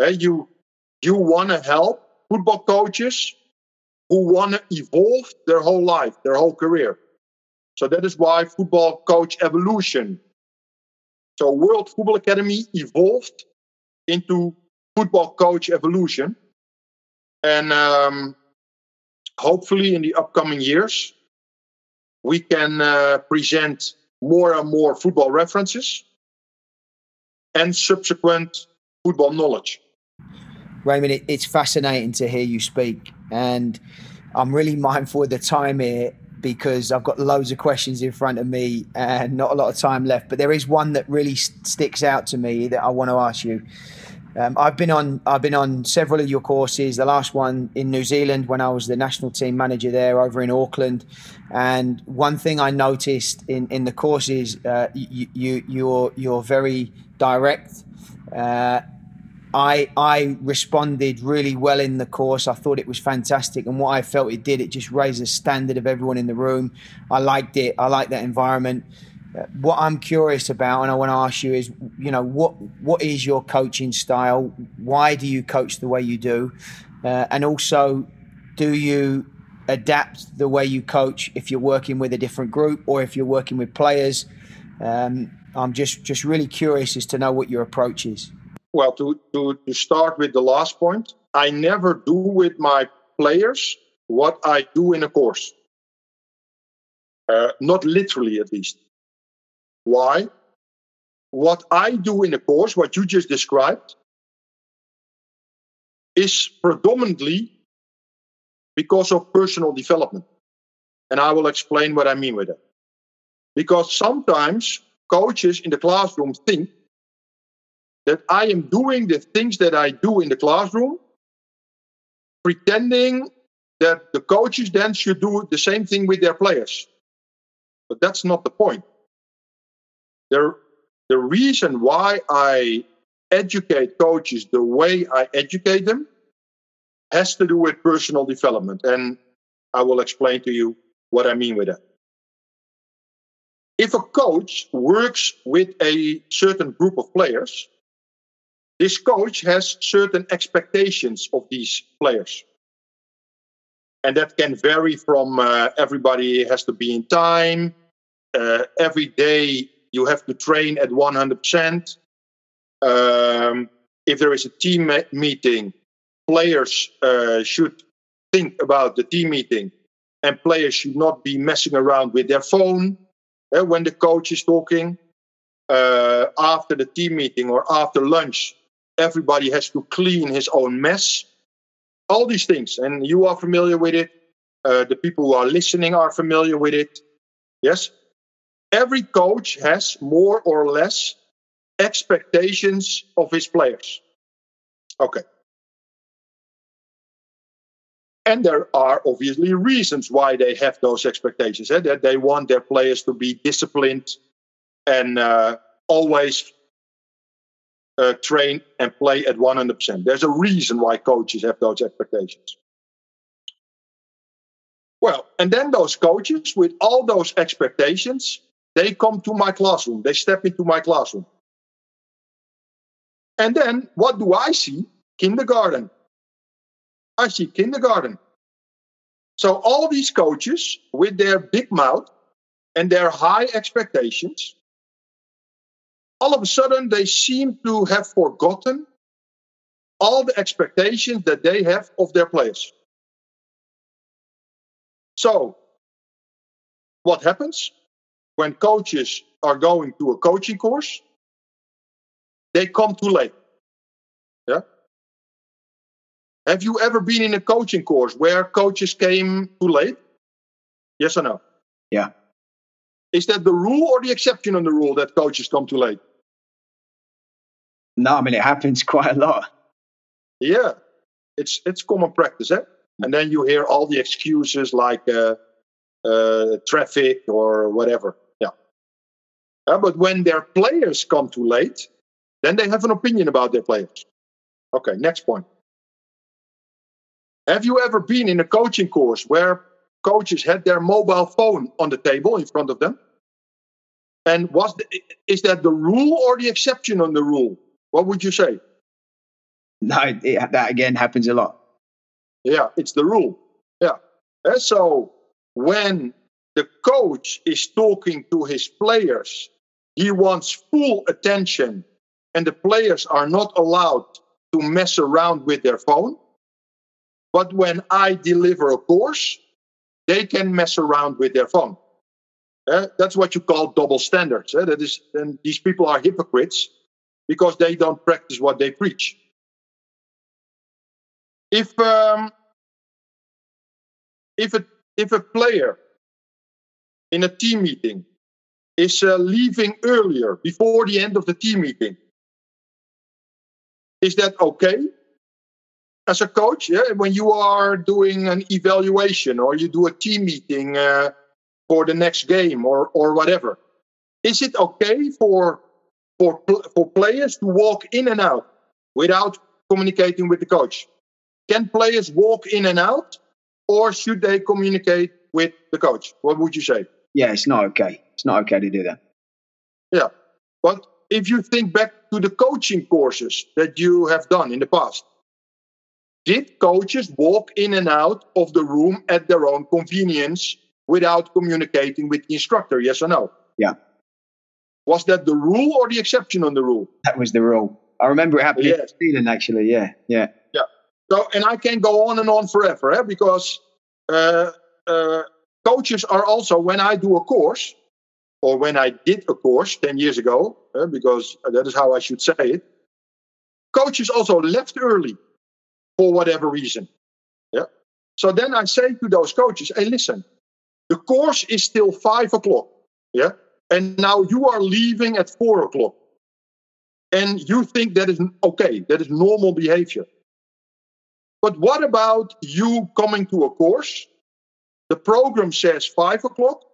uh, you you want to help football coaches who want to evolve their whole life their whole career. So that is why football coach evolution. So world football academy evolved into football coach evolution. And um, hopefully in the upcoming years, we can uh, present more and more football references and subsequent football knowledge. Raymond, it's fascinating to hear you speak, and I'm really mindful of the time here because I've got loads of questions in front of me and not a lot of time left. But there is one that really st- sticks out to me that I want to ask you. Um, I've been on I've been on several of your courses. The last one in New Zealand when I was the national team manager there over in Auckland. And one thing I noticed in, in the courses, uh, you, you you're you're very direct. Uh, I I responded really well in the course. I thought it was fantastic, and what I felt it did, it just raised the standard of everyone in the room. I liked it. I liked that environment what I'm curious about, and I want to ask you is, you know, what what is your coaching style? Why do you coach the way you do? Uh, and also, do you adapt the way you coach if you're working with a different group or if you're working with players? Um, I'm just just really curious as to know what your approach is. Well, to, to, to start with the last point, I never do with my players what I do in a course. Uh, not literally, at least. Why? What I do in a course, what you just described, is predominantly because of personal development. And I will explain what I mean with that. Because sometimes coaches in the classroom think that I am doing the things that I do in the classroom, pretending that the coaches then should do the same thing with their players. But that's not the point the, the reason why I educate coaches the way I educate them has to do with personal development. And I will explain to you what I mean with that. If a coach works with a certain group of players, this coach has certain expectations of these players. And that can vary from uh, everybody has to be in time, uh, every day you have to train at 100%. Um, if there is a team meeting, players uh, should think about the team meeting, and players should not be messing around with their phone uh, when the coach is talking. Uh, after the team meeting or after lunch, everybody has to clean his own mess. All these things, and you are familiar with it. Uh, the people who are listening are familiar with it. Yes, every coach has more or less expectations of his players. Okay. And there are obviously reasons why they have those expectations. Eh? That they want their players to be disciplined and uh, always uh, train and play at 100%. There's a reason why coaches have those expectations. Well, and then those coaches with all those expectations they come to my classroom, they step into my classroom. And then what do I see? Kindergarten. I see kindergarten. So all these coaches with their big mouth and their high expectations, all of a sudden they seem to have forgotten all the expectations that they have of their players. So, what happens when coaches are going to a coaching course? They come too late. Yeah. Have you ever been in a coaching course where coaches came too late? Yes or no? Yeah. Is that the rule or the exception on the rule that coaches come too late? No, I mean it happens quite a lot. Yeah, it's it's common practice, eh? And then you hear all the excuses like uh, uh, traffic or whatever. Yeah. Uh, but when their players come too late, then they have an opinion about their players. Okay, next point. Have you ever been in a coaching course where coaches had their mobile phone on the table in front of them? And was the, is that the rule or the exception on the rule? What would you say? No, it, that again happens a lot. Yeah, it's the rule. Yeah. And so when the coach is talking to his players, he wants full attention, and the players are not allowed to mess around with their phone. But when I deliver a course, they can mess around with their phone. Uh, that's what you call double standards. Uh, that is, and these people are hypocrites because they don't practice what they preach. If um, if a if a player in a team meeting is uh, leaving earlier before the end of the team meeting, is that okay? As a coach, yeah, when you are doing an evaluation or you do a team meeting uh, for the next game or or whatever, is it okay for for for players to walk in and out without communicating with the coach? Can players walk in and out, or should they communicate with the coach? What would you say? Yeah, it's not okay. It's not okay to do that. Yeah. But if you think back to the coaching courses that you have done in the past, did coaches walk in and out of the room at their own convenience without communicating with the instructor? Yes or no? Yeah. Was that the rule or the exception on the rule? That was the rule. I remember it happening yes. in Sweden, actually. Yeah, yeah. Yeah. So, and I can go on and on forever eh? because uh, uh, coaches are also, when I do a course, or when I did a course 10 years ago, uh, because that is how I should say it, coaches also left early for whatever reason. Yeah. So then I say to those coaches, hey, listen, the course is still five o'clock. Yeah. And now you are leaving at four o'clock. And you think that is okay, that is normal behavior. But what about you coming to a course? The program says five o'clock,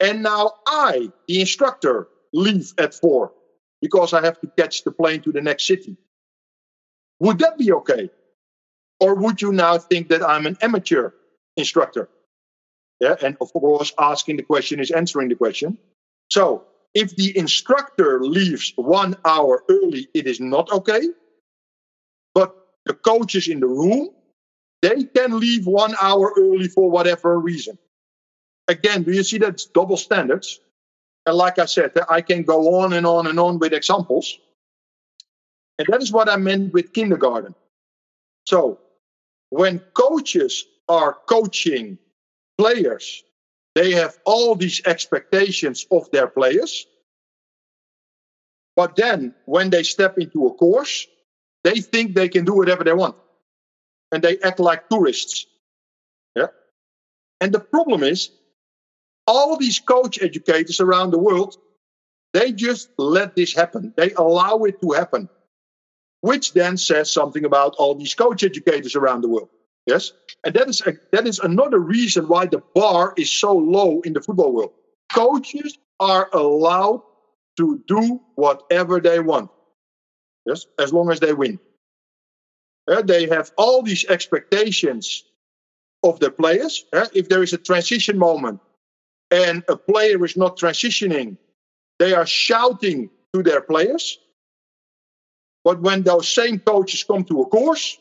and now I, the instructor, leave at four because I have to catch the plane to the next city. Would that be okay? Or would you now think that I'm an amateur instructor? Yeah, and of course, asking the question is answering the question. So, if the instructor leaves one hour early, it is not okay But the coaches in the room, they can leave one hour early for whatever reason. Again, do you see that's double standards? And like I said, I can go on and on and on with examples. And that is what I meant with kindergarten. So, when coaches are coaching players, they have all these expectations of their players. But then, when they step into a course, they think they can do whatever they want. And they act like tourists. Yeah. And the problem is, all these coach educators around the world, they just let this happen. They allow it to happen. Which then says something about all these coach educators around the world. Yes. And that is a, that is another reason why the bar is so low in the football world. Coaches are allowed to do whatever they want. Yes, as long as they win. Uh, they have all these expectations of the players. Uh, if there is a transition moment and a player is not transitioning, they are shouting to their players. But when those same coaches come to a course,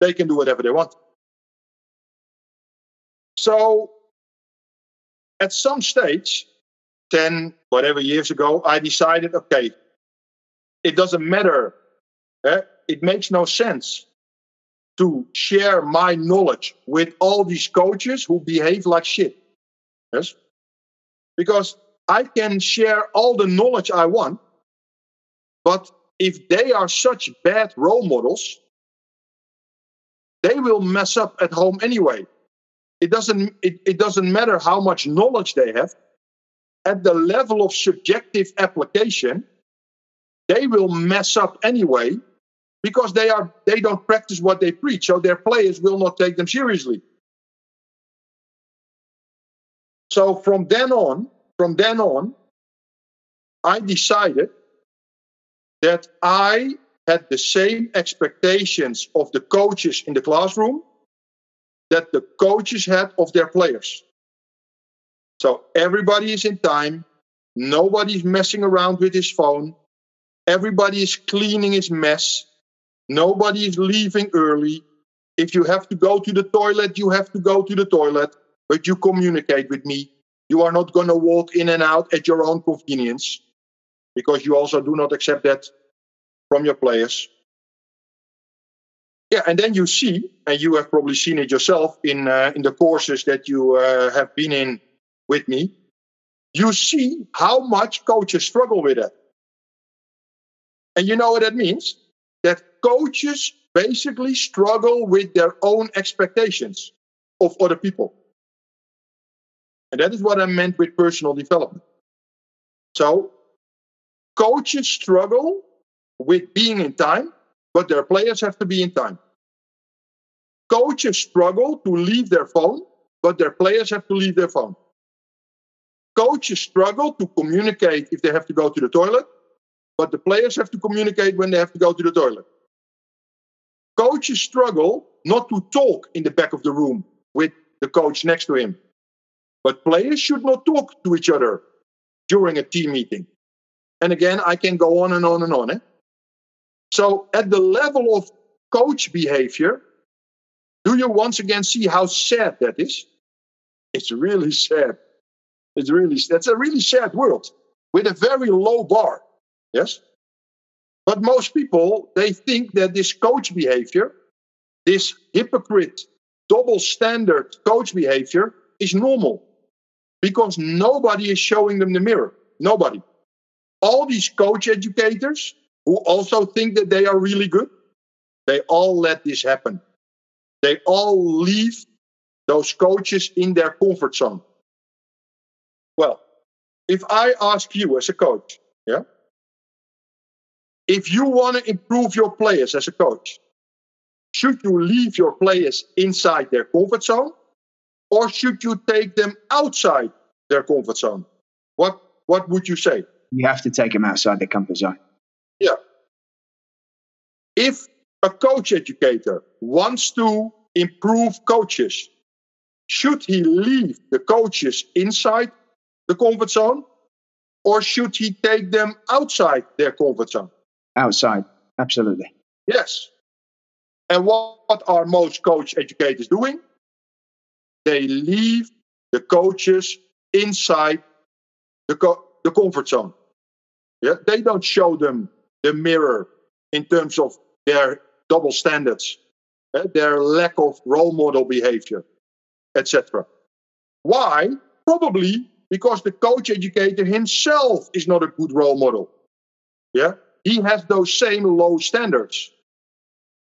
they can do whatever they want. So at some stage, 10, whatever years ago, I decided okay, it doesn't matter. Eh? It makes no sense to share my knowledge with all these coaches who behave like shit. Yes? Because I can share all the knowledge I want, but if they are such bad role models, they will mess up at home anyway. It doesn't, it, it doesn't matter how much knowledge they have. At the level of subjective application, they will mess up anyway because they are they don't practice what they preach so their players will not take them seriously so from then on from then on i decided that i had the same expectations of the coaches in the classroom that the coaches had of their players so everybody is in time nobody's messing around with his phone everybody is cleaning his mess Nobody is leaving early. If you have to go to the toilet, you have to go to the toilet, but you communicate with me. You are not going to walk in and out at your own convenience because you also do not accept that from your players. Yeah, and then you see, and you have probably seen it yourself in uh, in the courses that you uh, have been in with me. You see how much coaches struggle with it, and you know what that means that coaches basically struggle with their own expectations of other people. And that is what I meant with personal development. So, coaches struggle with being in time, but their players have to be in time. Coaches struggle to leave their phone, but their players have to leave their phone. Coaches struggle to communicate if they have to go to the toilet, but the players have to communicate when they have to go to the toilet. Coaches struggle not to talk in the back of the room with the coach next to him. But players should not talk to each other during a team meeting. And again, I can go on and on and on. Eh? So, at the level of coach behavior, do you once again see how sad that is? It's really sad. It's really that's a really sad world with a very low bar. Yes? But most people, they think that this coach behavior, this hypocrite, double standard coach behavior is normal because nobody is showing them the mirror. Nobody. All these coach educators who also think that they are really good, they all let this happen. They all leave those coaches in their comfort zone. Well, if I ask you as a coach, yeah, if you want to improve your players as a coach, should you leave your players inside their comfort zone or should you take them outside their comfort zone? What what would you say? You have to take them outside their comfort zone. Yeah. If a coach educator wants to improve coaches, should he leave the coaches inside the comfort zone or should he take them outside their comfort zone? outside. Absolutely. Yes. And what are most coach educators doing? They leave the coaches inside the, co- the comfort zone. Yeah, they don't show them the mirror in terms of their double standards, uh, their lack of role model behavior, etc. Why? Probably because the coach educator himself is not a good role model. Yeah, he has those same low standards.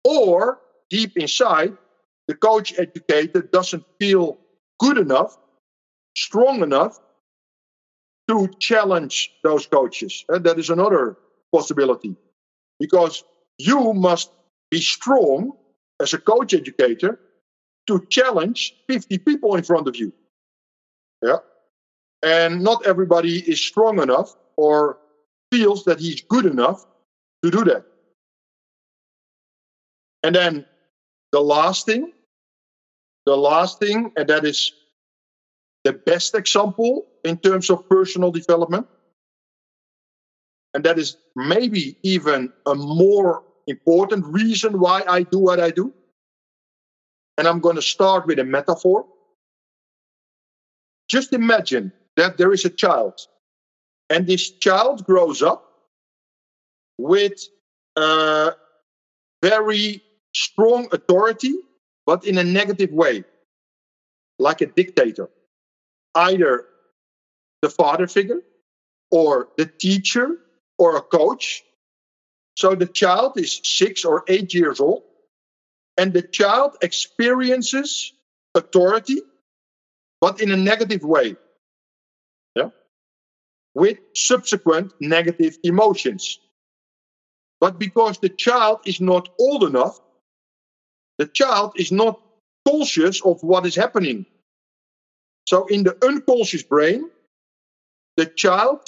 Or deep inside, the coach educator doesn't feel good enough, strong enough to challenge those coaches. And that is another possibility. Because you must be strong as a coach educator to challenge 50 people in front of you. Yeah. And not everybody is strong enough or feels that he's good enough to do that. And then the last thing, the last thing, and that is the best example in terms of personal development. And that is maybe even a more important reason why I do what I do. And I'm going to start with a metaphor. just imagine that there is a child, and this child grows up with a very strong authority, but in a negative way, like a dictator. Either the father figure, or the teacher, or a coach. So the child is six or eight years old, and the child experiences authority, but in a negative way. Yeah. With subsequent negative emotions. But because the child is not old enough, the child is not conscious of what is happening. So in the unconscious brain, the child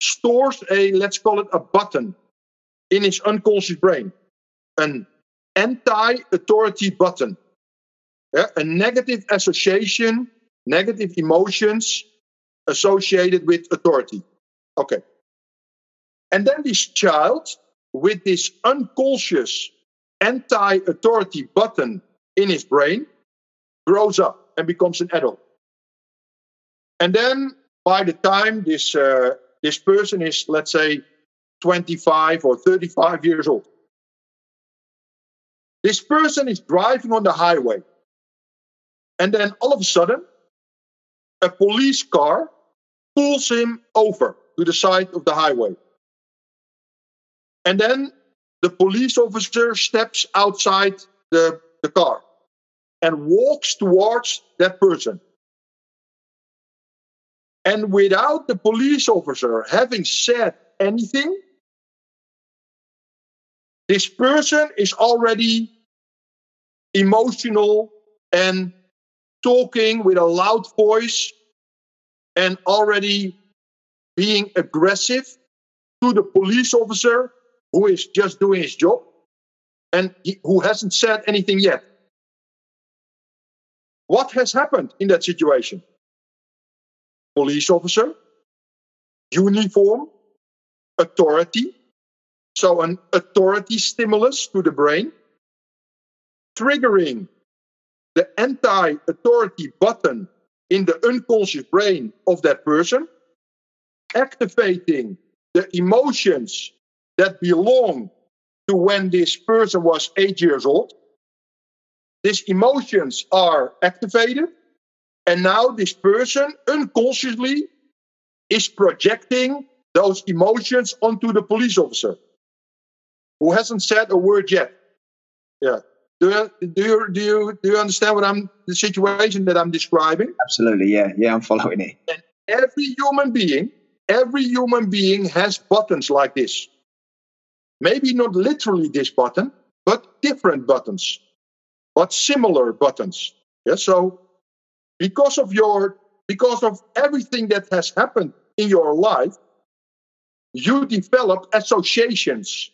stores a, let's call it a button in his unconscious brain, an anti authority button, yeah? a negative association, negative emotions associated with authority. Okay. And then this child, with this unconscious anti authority button in his brain, grows up and becomes an adult. And then by the time this, uh, this person is, let's say, 25 or 35 years old, this person is driving on the highway. And then all of a sudden, a police car pulls him over to the side of the highway. And then the police officer steps outside the, the car and walks towards that person. And without the police officer having said anything, this person is already emotional and talking with a loud voice and already being aggressive to the police officer who is just doing his job and he, who hasn't said anything yet. What has happened in that situation? Police officer, uniform, authority. So, an authority stimulus to the brain, triggering the anti authority button in the unconscious brain of that person, activating the emotions that belong to when this person was eight years old. These emotions are activated, and now this person unconsciously is projecting those emotions onto the police officer who hasn't said a word yet. Yeah. Do you, do you do you do you understand what I'm the situation that I'm describing? Absolutely, yeah, yeah, I'm following it. And every human being, every human being has buttons like this. Maybe not literally this button, but different buttons, but similar buttons. Yeah, so because of your because of everything that has happened in your life, you develop associations.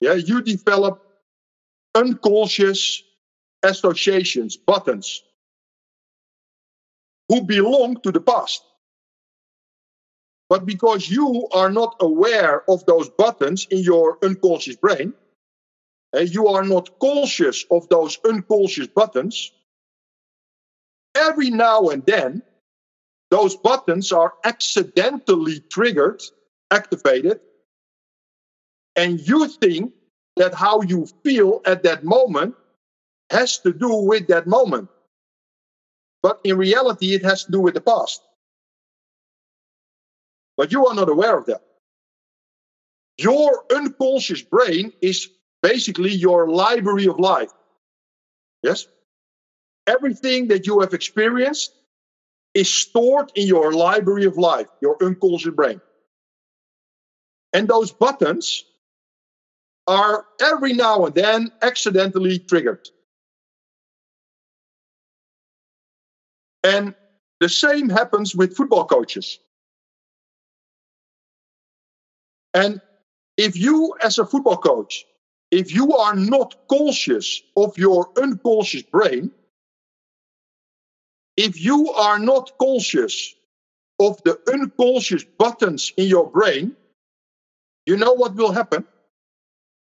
Yeah, you develop unconscious associations, buttons, who belong to the past. But because you are not aware of those buttons in your unconscious brain, and you are not conscious of those unconscious buttons, every now and then, those buttons are accidentally triggered, activated, and you think that how you feel at that moment has to do with that moment. But in reality, it has to do with the past. But you are not aware of that. Your unconscious brain is basically your library of life. Yes? Everything that you have experienced is stored in your library of life, your unconscious brain. And those buttons are every now and then accidentally triggered. And the same happens with football coaches. And if you, as a football coach, if you are not conscious of your unconscious brain, if you are not conscious of the unconscious buttons in your brain, you know what will happen?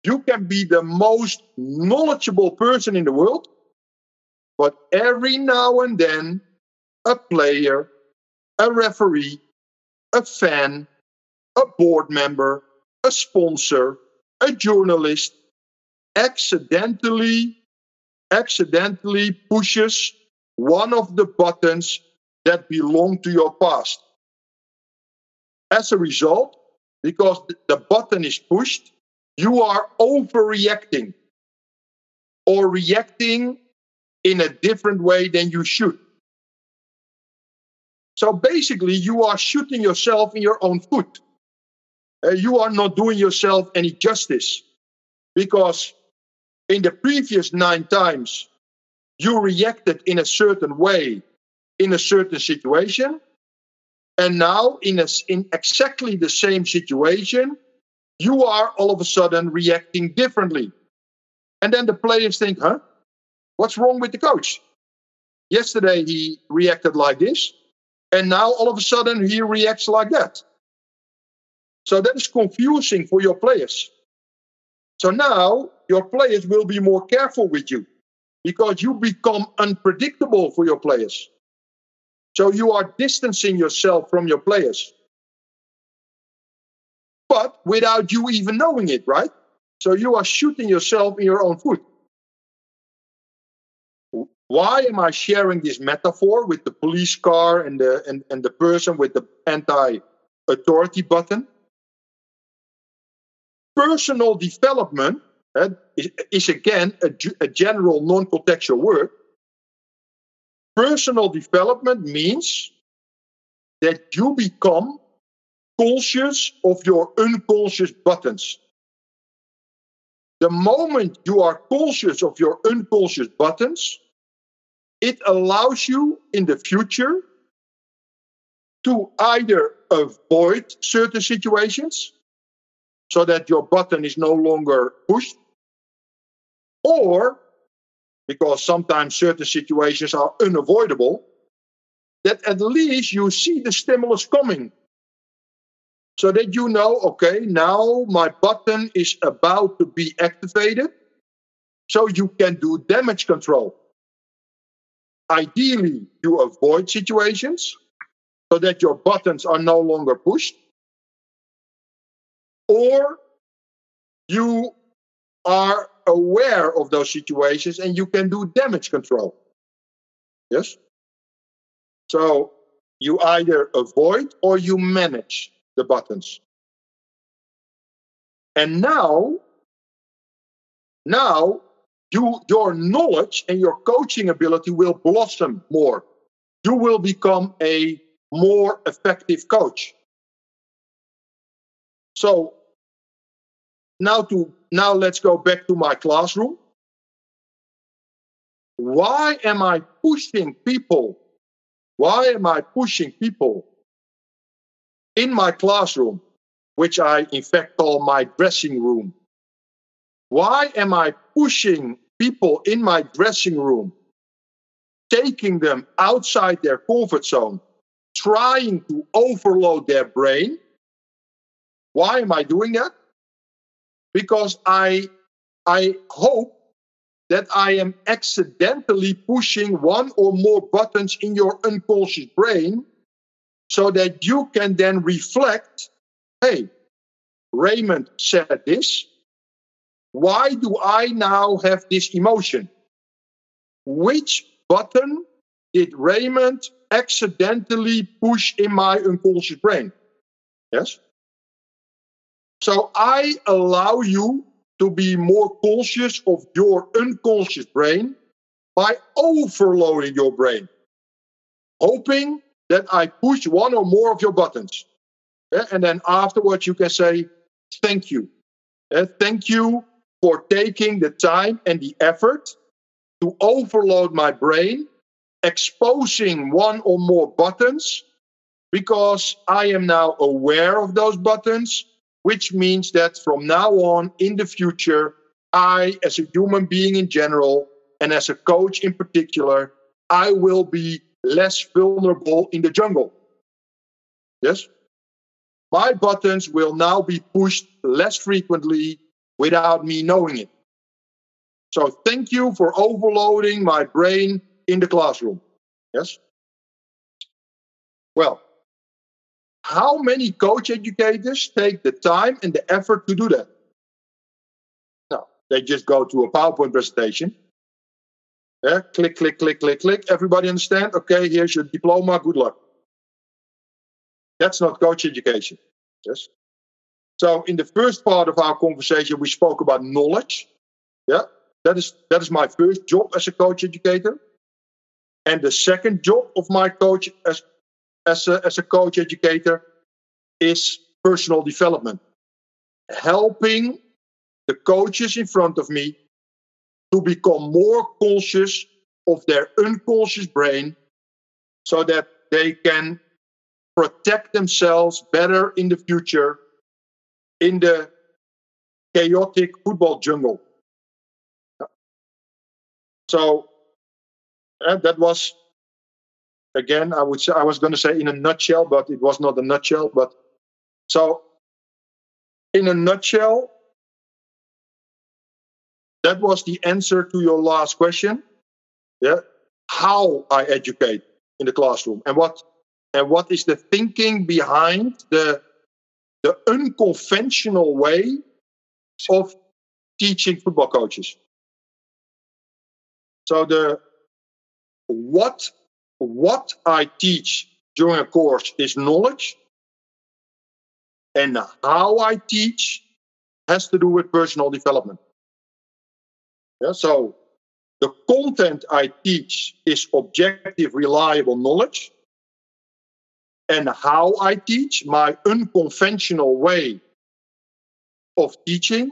You can be the most knowledgeable person in the world, but every now and then a player, a referee, a fan, a board member, a sponsor, a journalist accidentally accidentally pushes one of the buttons that belong to your past. As a result, because the button is pushed, you are overreacting or reacting in a different way than you should. So basically, you are shooting yourself in your own foot. Uh, you are not doing yourself any justice because in the previous nine times you reacted in a certain way in a certain situation and now in, a, in exactly the same situation you are all of a sudden reacting differently. And then the players think huh? What's wrong with the coach? Yesterday he reacted like this and now all of a sudden he reacts like that. So that is confusing for your players. So now your players will be more careful with you because you become unpredictable for your players. So you are distancing yourself from your players. But without you even knowing it, right? So you are shooting yourself in your own foot. Why am I sharing this metaphor with the police car and the and, and the person with the anti-authority button? personal development uh, is, is, again a, a general non contextual word. Personal development means that you become conscious of your unconscious buttons. The moment you are conscious of your unconscious buttons, it allows you in the future to either avoid certain situations so that your button is no longer pushed. Or, because sometimes certain situations are unavoidable, that at least you see the stimulus coming. So that you know, okay, now my button is about to be activated. So you can do damage control. Ideally, you avoid situations so that your buttons are no longer pushed or you are aware of those situations and you can do damage control. Yes? So you either avoid or you manage the buttons. And now, now you, your knowledge and your coaching ability will blossom more. You will become a more effective coach. So now to now let's go back to my classroom. Why am i pushing people? Why am i pushing people in my classroom which i in fact call my dressing room? Why am i pushing people in my dressing room taking them outside their comfort zone trying to overload their brain? Why am i doing that because I I hope that I am accidentally pushing one or more buttons in your unconscious brain so that you can then reflect hey, Raymond said this. Why do I now have this emotion? Which button did Raymond accidentally push in my unconscious brain? Yes? So I allow you to be more conscious of your unconscious brain by overloading your brain, hoping that I push one or more of your buttons. Yeah? And then afterwards, you can say, Thank you. Yeah? Thank you for taking the time and the effort to overload my brain, exposing one or more buttons, because I am now aware of those buttons which means that from now on in the future, I, as a human being in general, and as a coach in particular, I will be less vulnerable in the jungle. Yes? My buttons will now be pushed less frequently without me knowing it. So thank you for overloading my brain in the classroom. Yes? Well, how many coach educators take the time and the effort to do that? No, they just go to a PowerPoint presentation. Yeah, click, click, click, click, click. Everybody understand? Okay, here's your diploma. Good luck. That's not coach education. Yes. So in the first part of our conversation, we spoke about knowledge. Yeah, that is that is my first job as a coach educator. And the second job of my coach as as a, as a coach educator is personal development, helping the coaches in front of me to become more conscious of their unconscious brain so that they can protect themselves better in the future in the chaotic football jungle. So uh, that was, again, I would say, I was going to say in a nutshell, but it was not a nutshell. But so, in a nutshell, that was the answer to your last question. Yeah, how I educate in the classroom and what and what is the thinking behind the the unconventional way of teaching football coaches. So the what what I teach during a course is knowledge, and how I teach has to do with personal development. Yeah, so the content I teach is objective, reliable knowledge and how I teach, my unconventional way of teaching,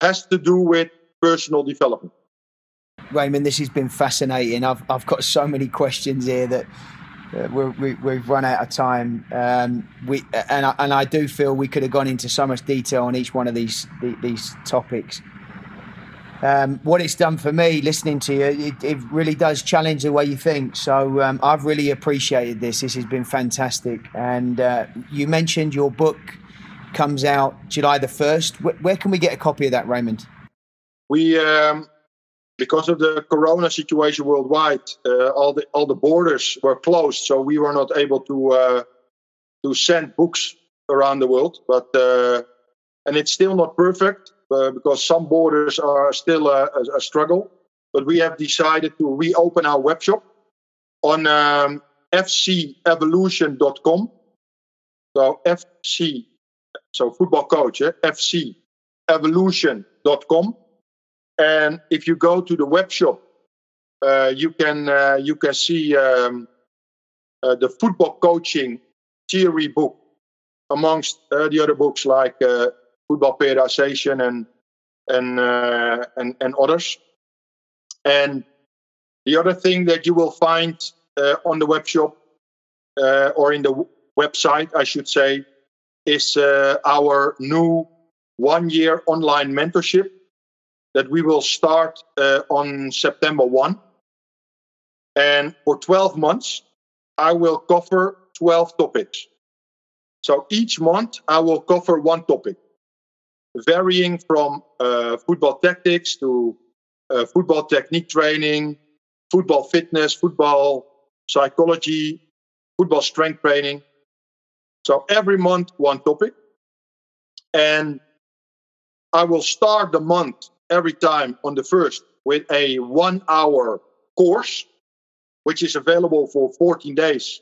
has to do with personal development. Raymond, this has been fascinating. I've, I've got so many questions here that uh, we have run out of time. Um, we and I, and I do feel we could have gone into so much detail on each one of these these topics um, what it's done for me listening to you, it, it, really does challenge the way you think. So um, I've really appreciated this. This has been fantastic. And uh, you mentioned your book comes out July the 1st. Where, where can we get a copy of that, Raymond? We, um, because of the corona situation worldwide, uh, all the all the borders were closed, so we were not able to uh, to send books around the world. But uh, and it's still not perfect uh, because some borders are still a, a, struggle. But we have decided to reopen our web shop on um, fcevolution.com. So FC, so football coach, eh? fcevolution.com. And if you go to the web shop, uh, you can uh, you can see um, uh, the football coaching theory book amongst uh, the other books like uh, football periodization and and uh, and and others. And the other thing that you will find on the web shop or in the website, I should say, is our new one-year online mentorship that we will start uh, on September one. And for 12 months, I will cover 12 topics. So each month, I will cover one topic varying from uh, football tactics to uh, football technique training, football fitness, football psychology, football strength training. So every month, one topic. And I will start the month every time on the first with a one hour course, which is available for 14 days.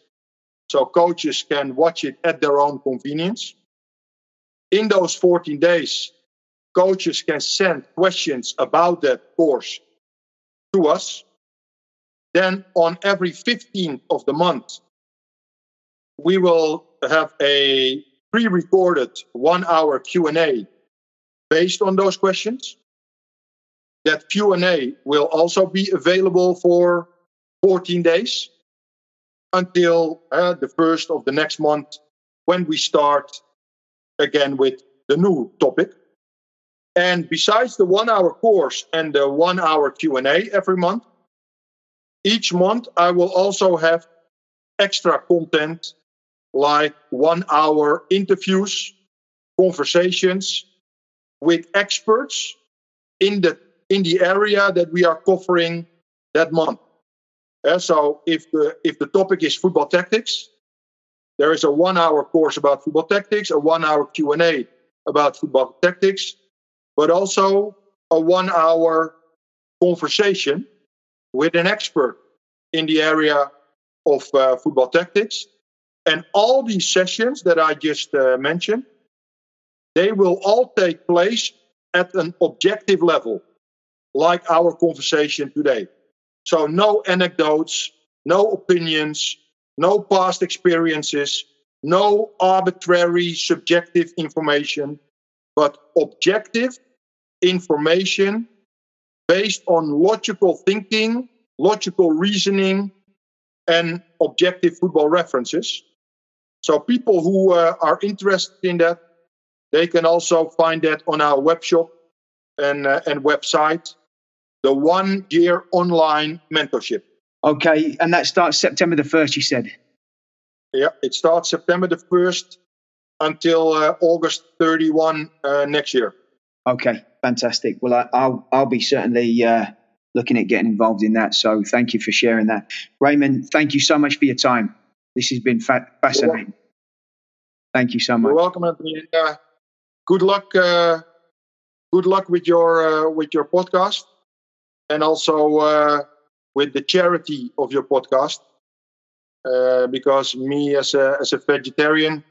So coaches can watch it at their own convenience in those 14 days, coaches can send questions about that course to us. Then on every 15th of the month, we will have a pre-recorded one-hour Q&A based on those questions. That Q&A will also be available for 14 days until uh, the first of the next month when we start again with the new topic. And besides the one hour course and the one hour Q&A every month, each month I will also have extra content like one hour interviews, conversations with experts in the in the area that we are covering that month. Uh, so if the if the topic is football tactics, there is a one-hour course about football tactics, a one-hour Q and A about football tactics, but also a one-hour conversation with an expert in the area of uh, football tactics. And all these sessions that I just uh, mentioned, they will all take place at an objective level, like our conversation today. So, no anecdotes, no opinions, no past experiences, no arbitrary subjective information, but objective information based on logical thinking, logical reasoning, and objective football references. So people who uh, are interested in that, they can also find that on our web shop and, uh, and website, the one year online mentorship. Okay, and that starts September the 1st, you said? Yeah, it starts September the 1st until uh, August 31 uh, next year. Okay, fantastic. Well, I, will I'll be certainly uh, looking at getting involved in that. So thank you for sharing that. Raymond, thank you so much for your time. This has been fa- fascinating. Thank you so much. You're welcome, Anthony. Uh, good luck. Uh, good luck with your uh, with your podcast, and also uh, with the charity of your podcast. Uh, because me, as a as a vegetarian,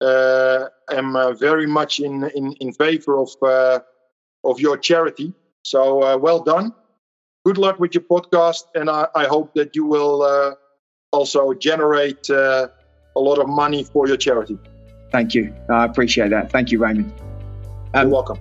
uh, am very much in in in favor of of your charity. So well done good luck with your podcast, and I, I hope that you will uh, also generate uh, a lot of money for your charity. Thank you. I appreciate that. Thank you, Raymond. Um, You're welcome.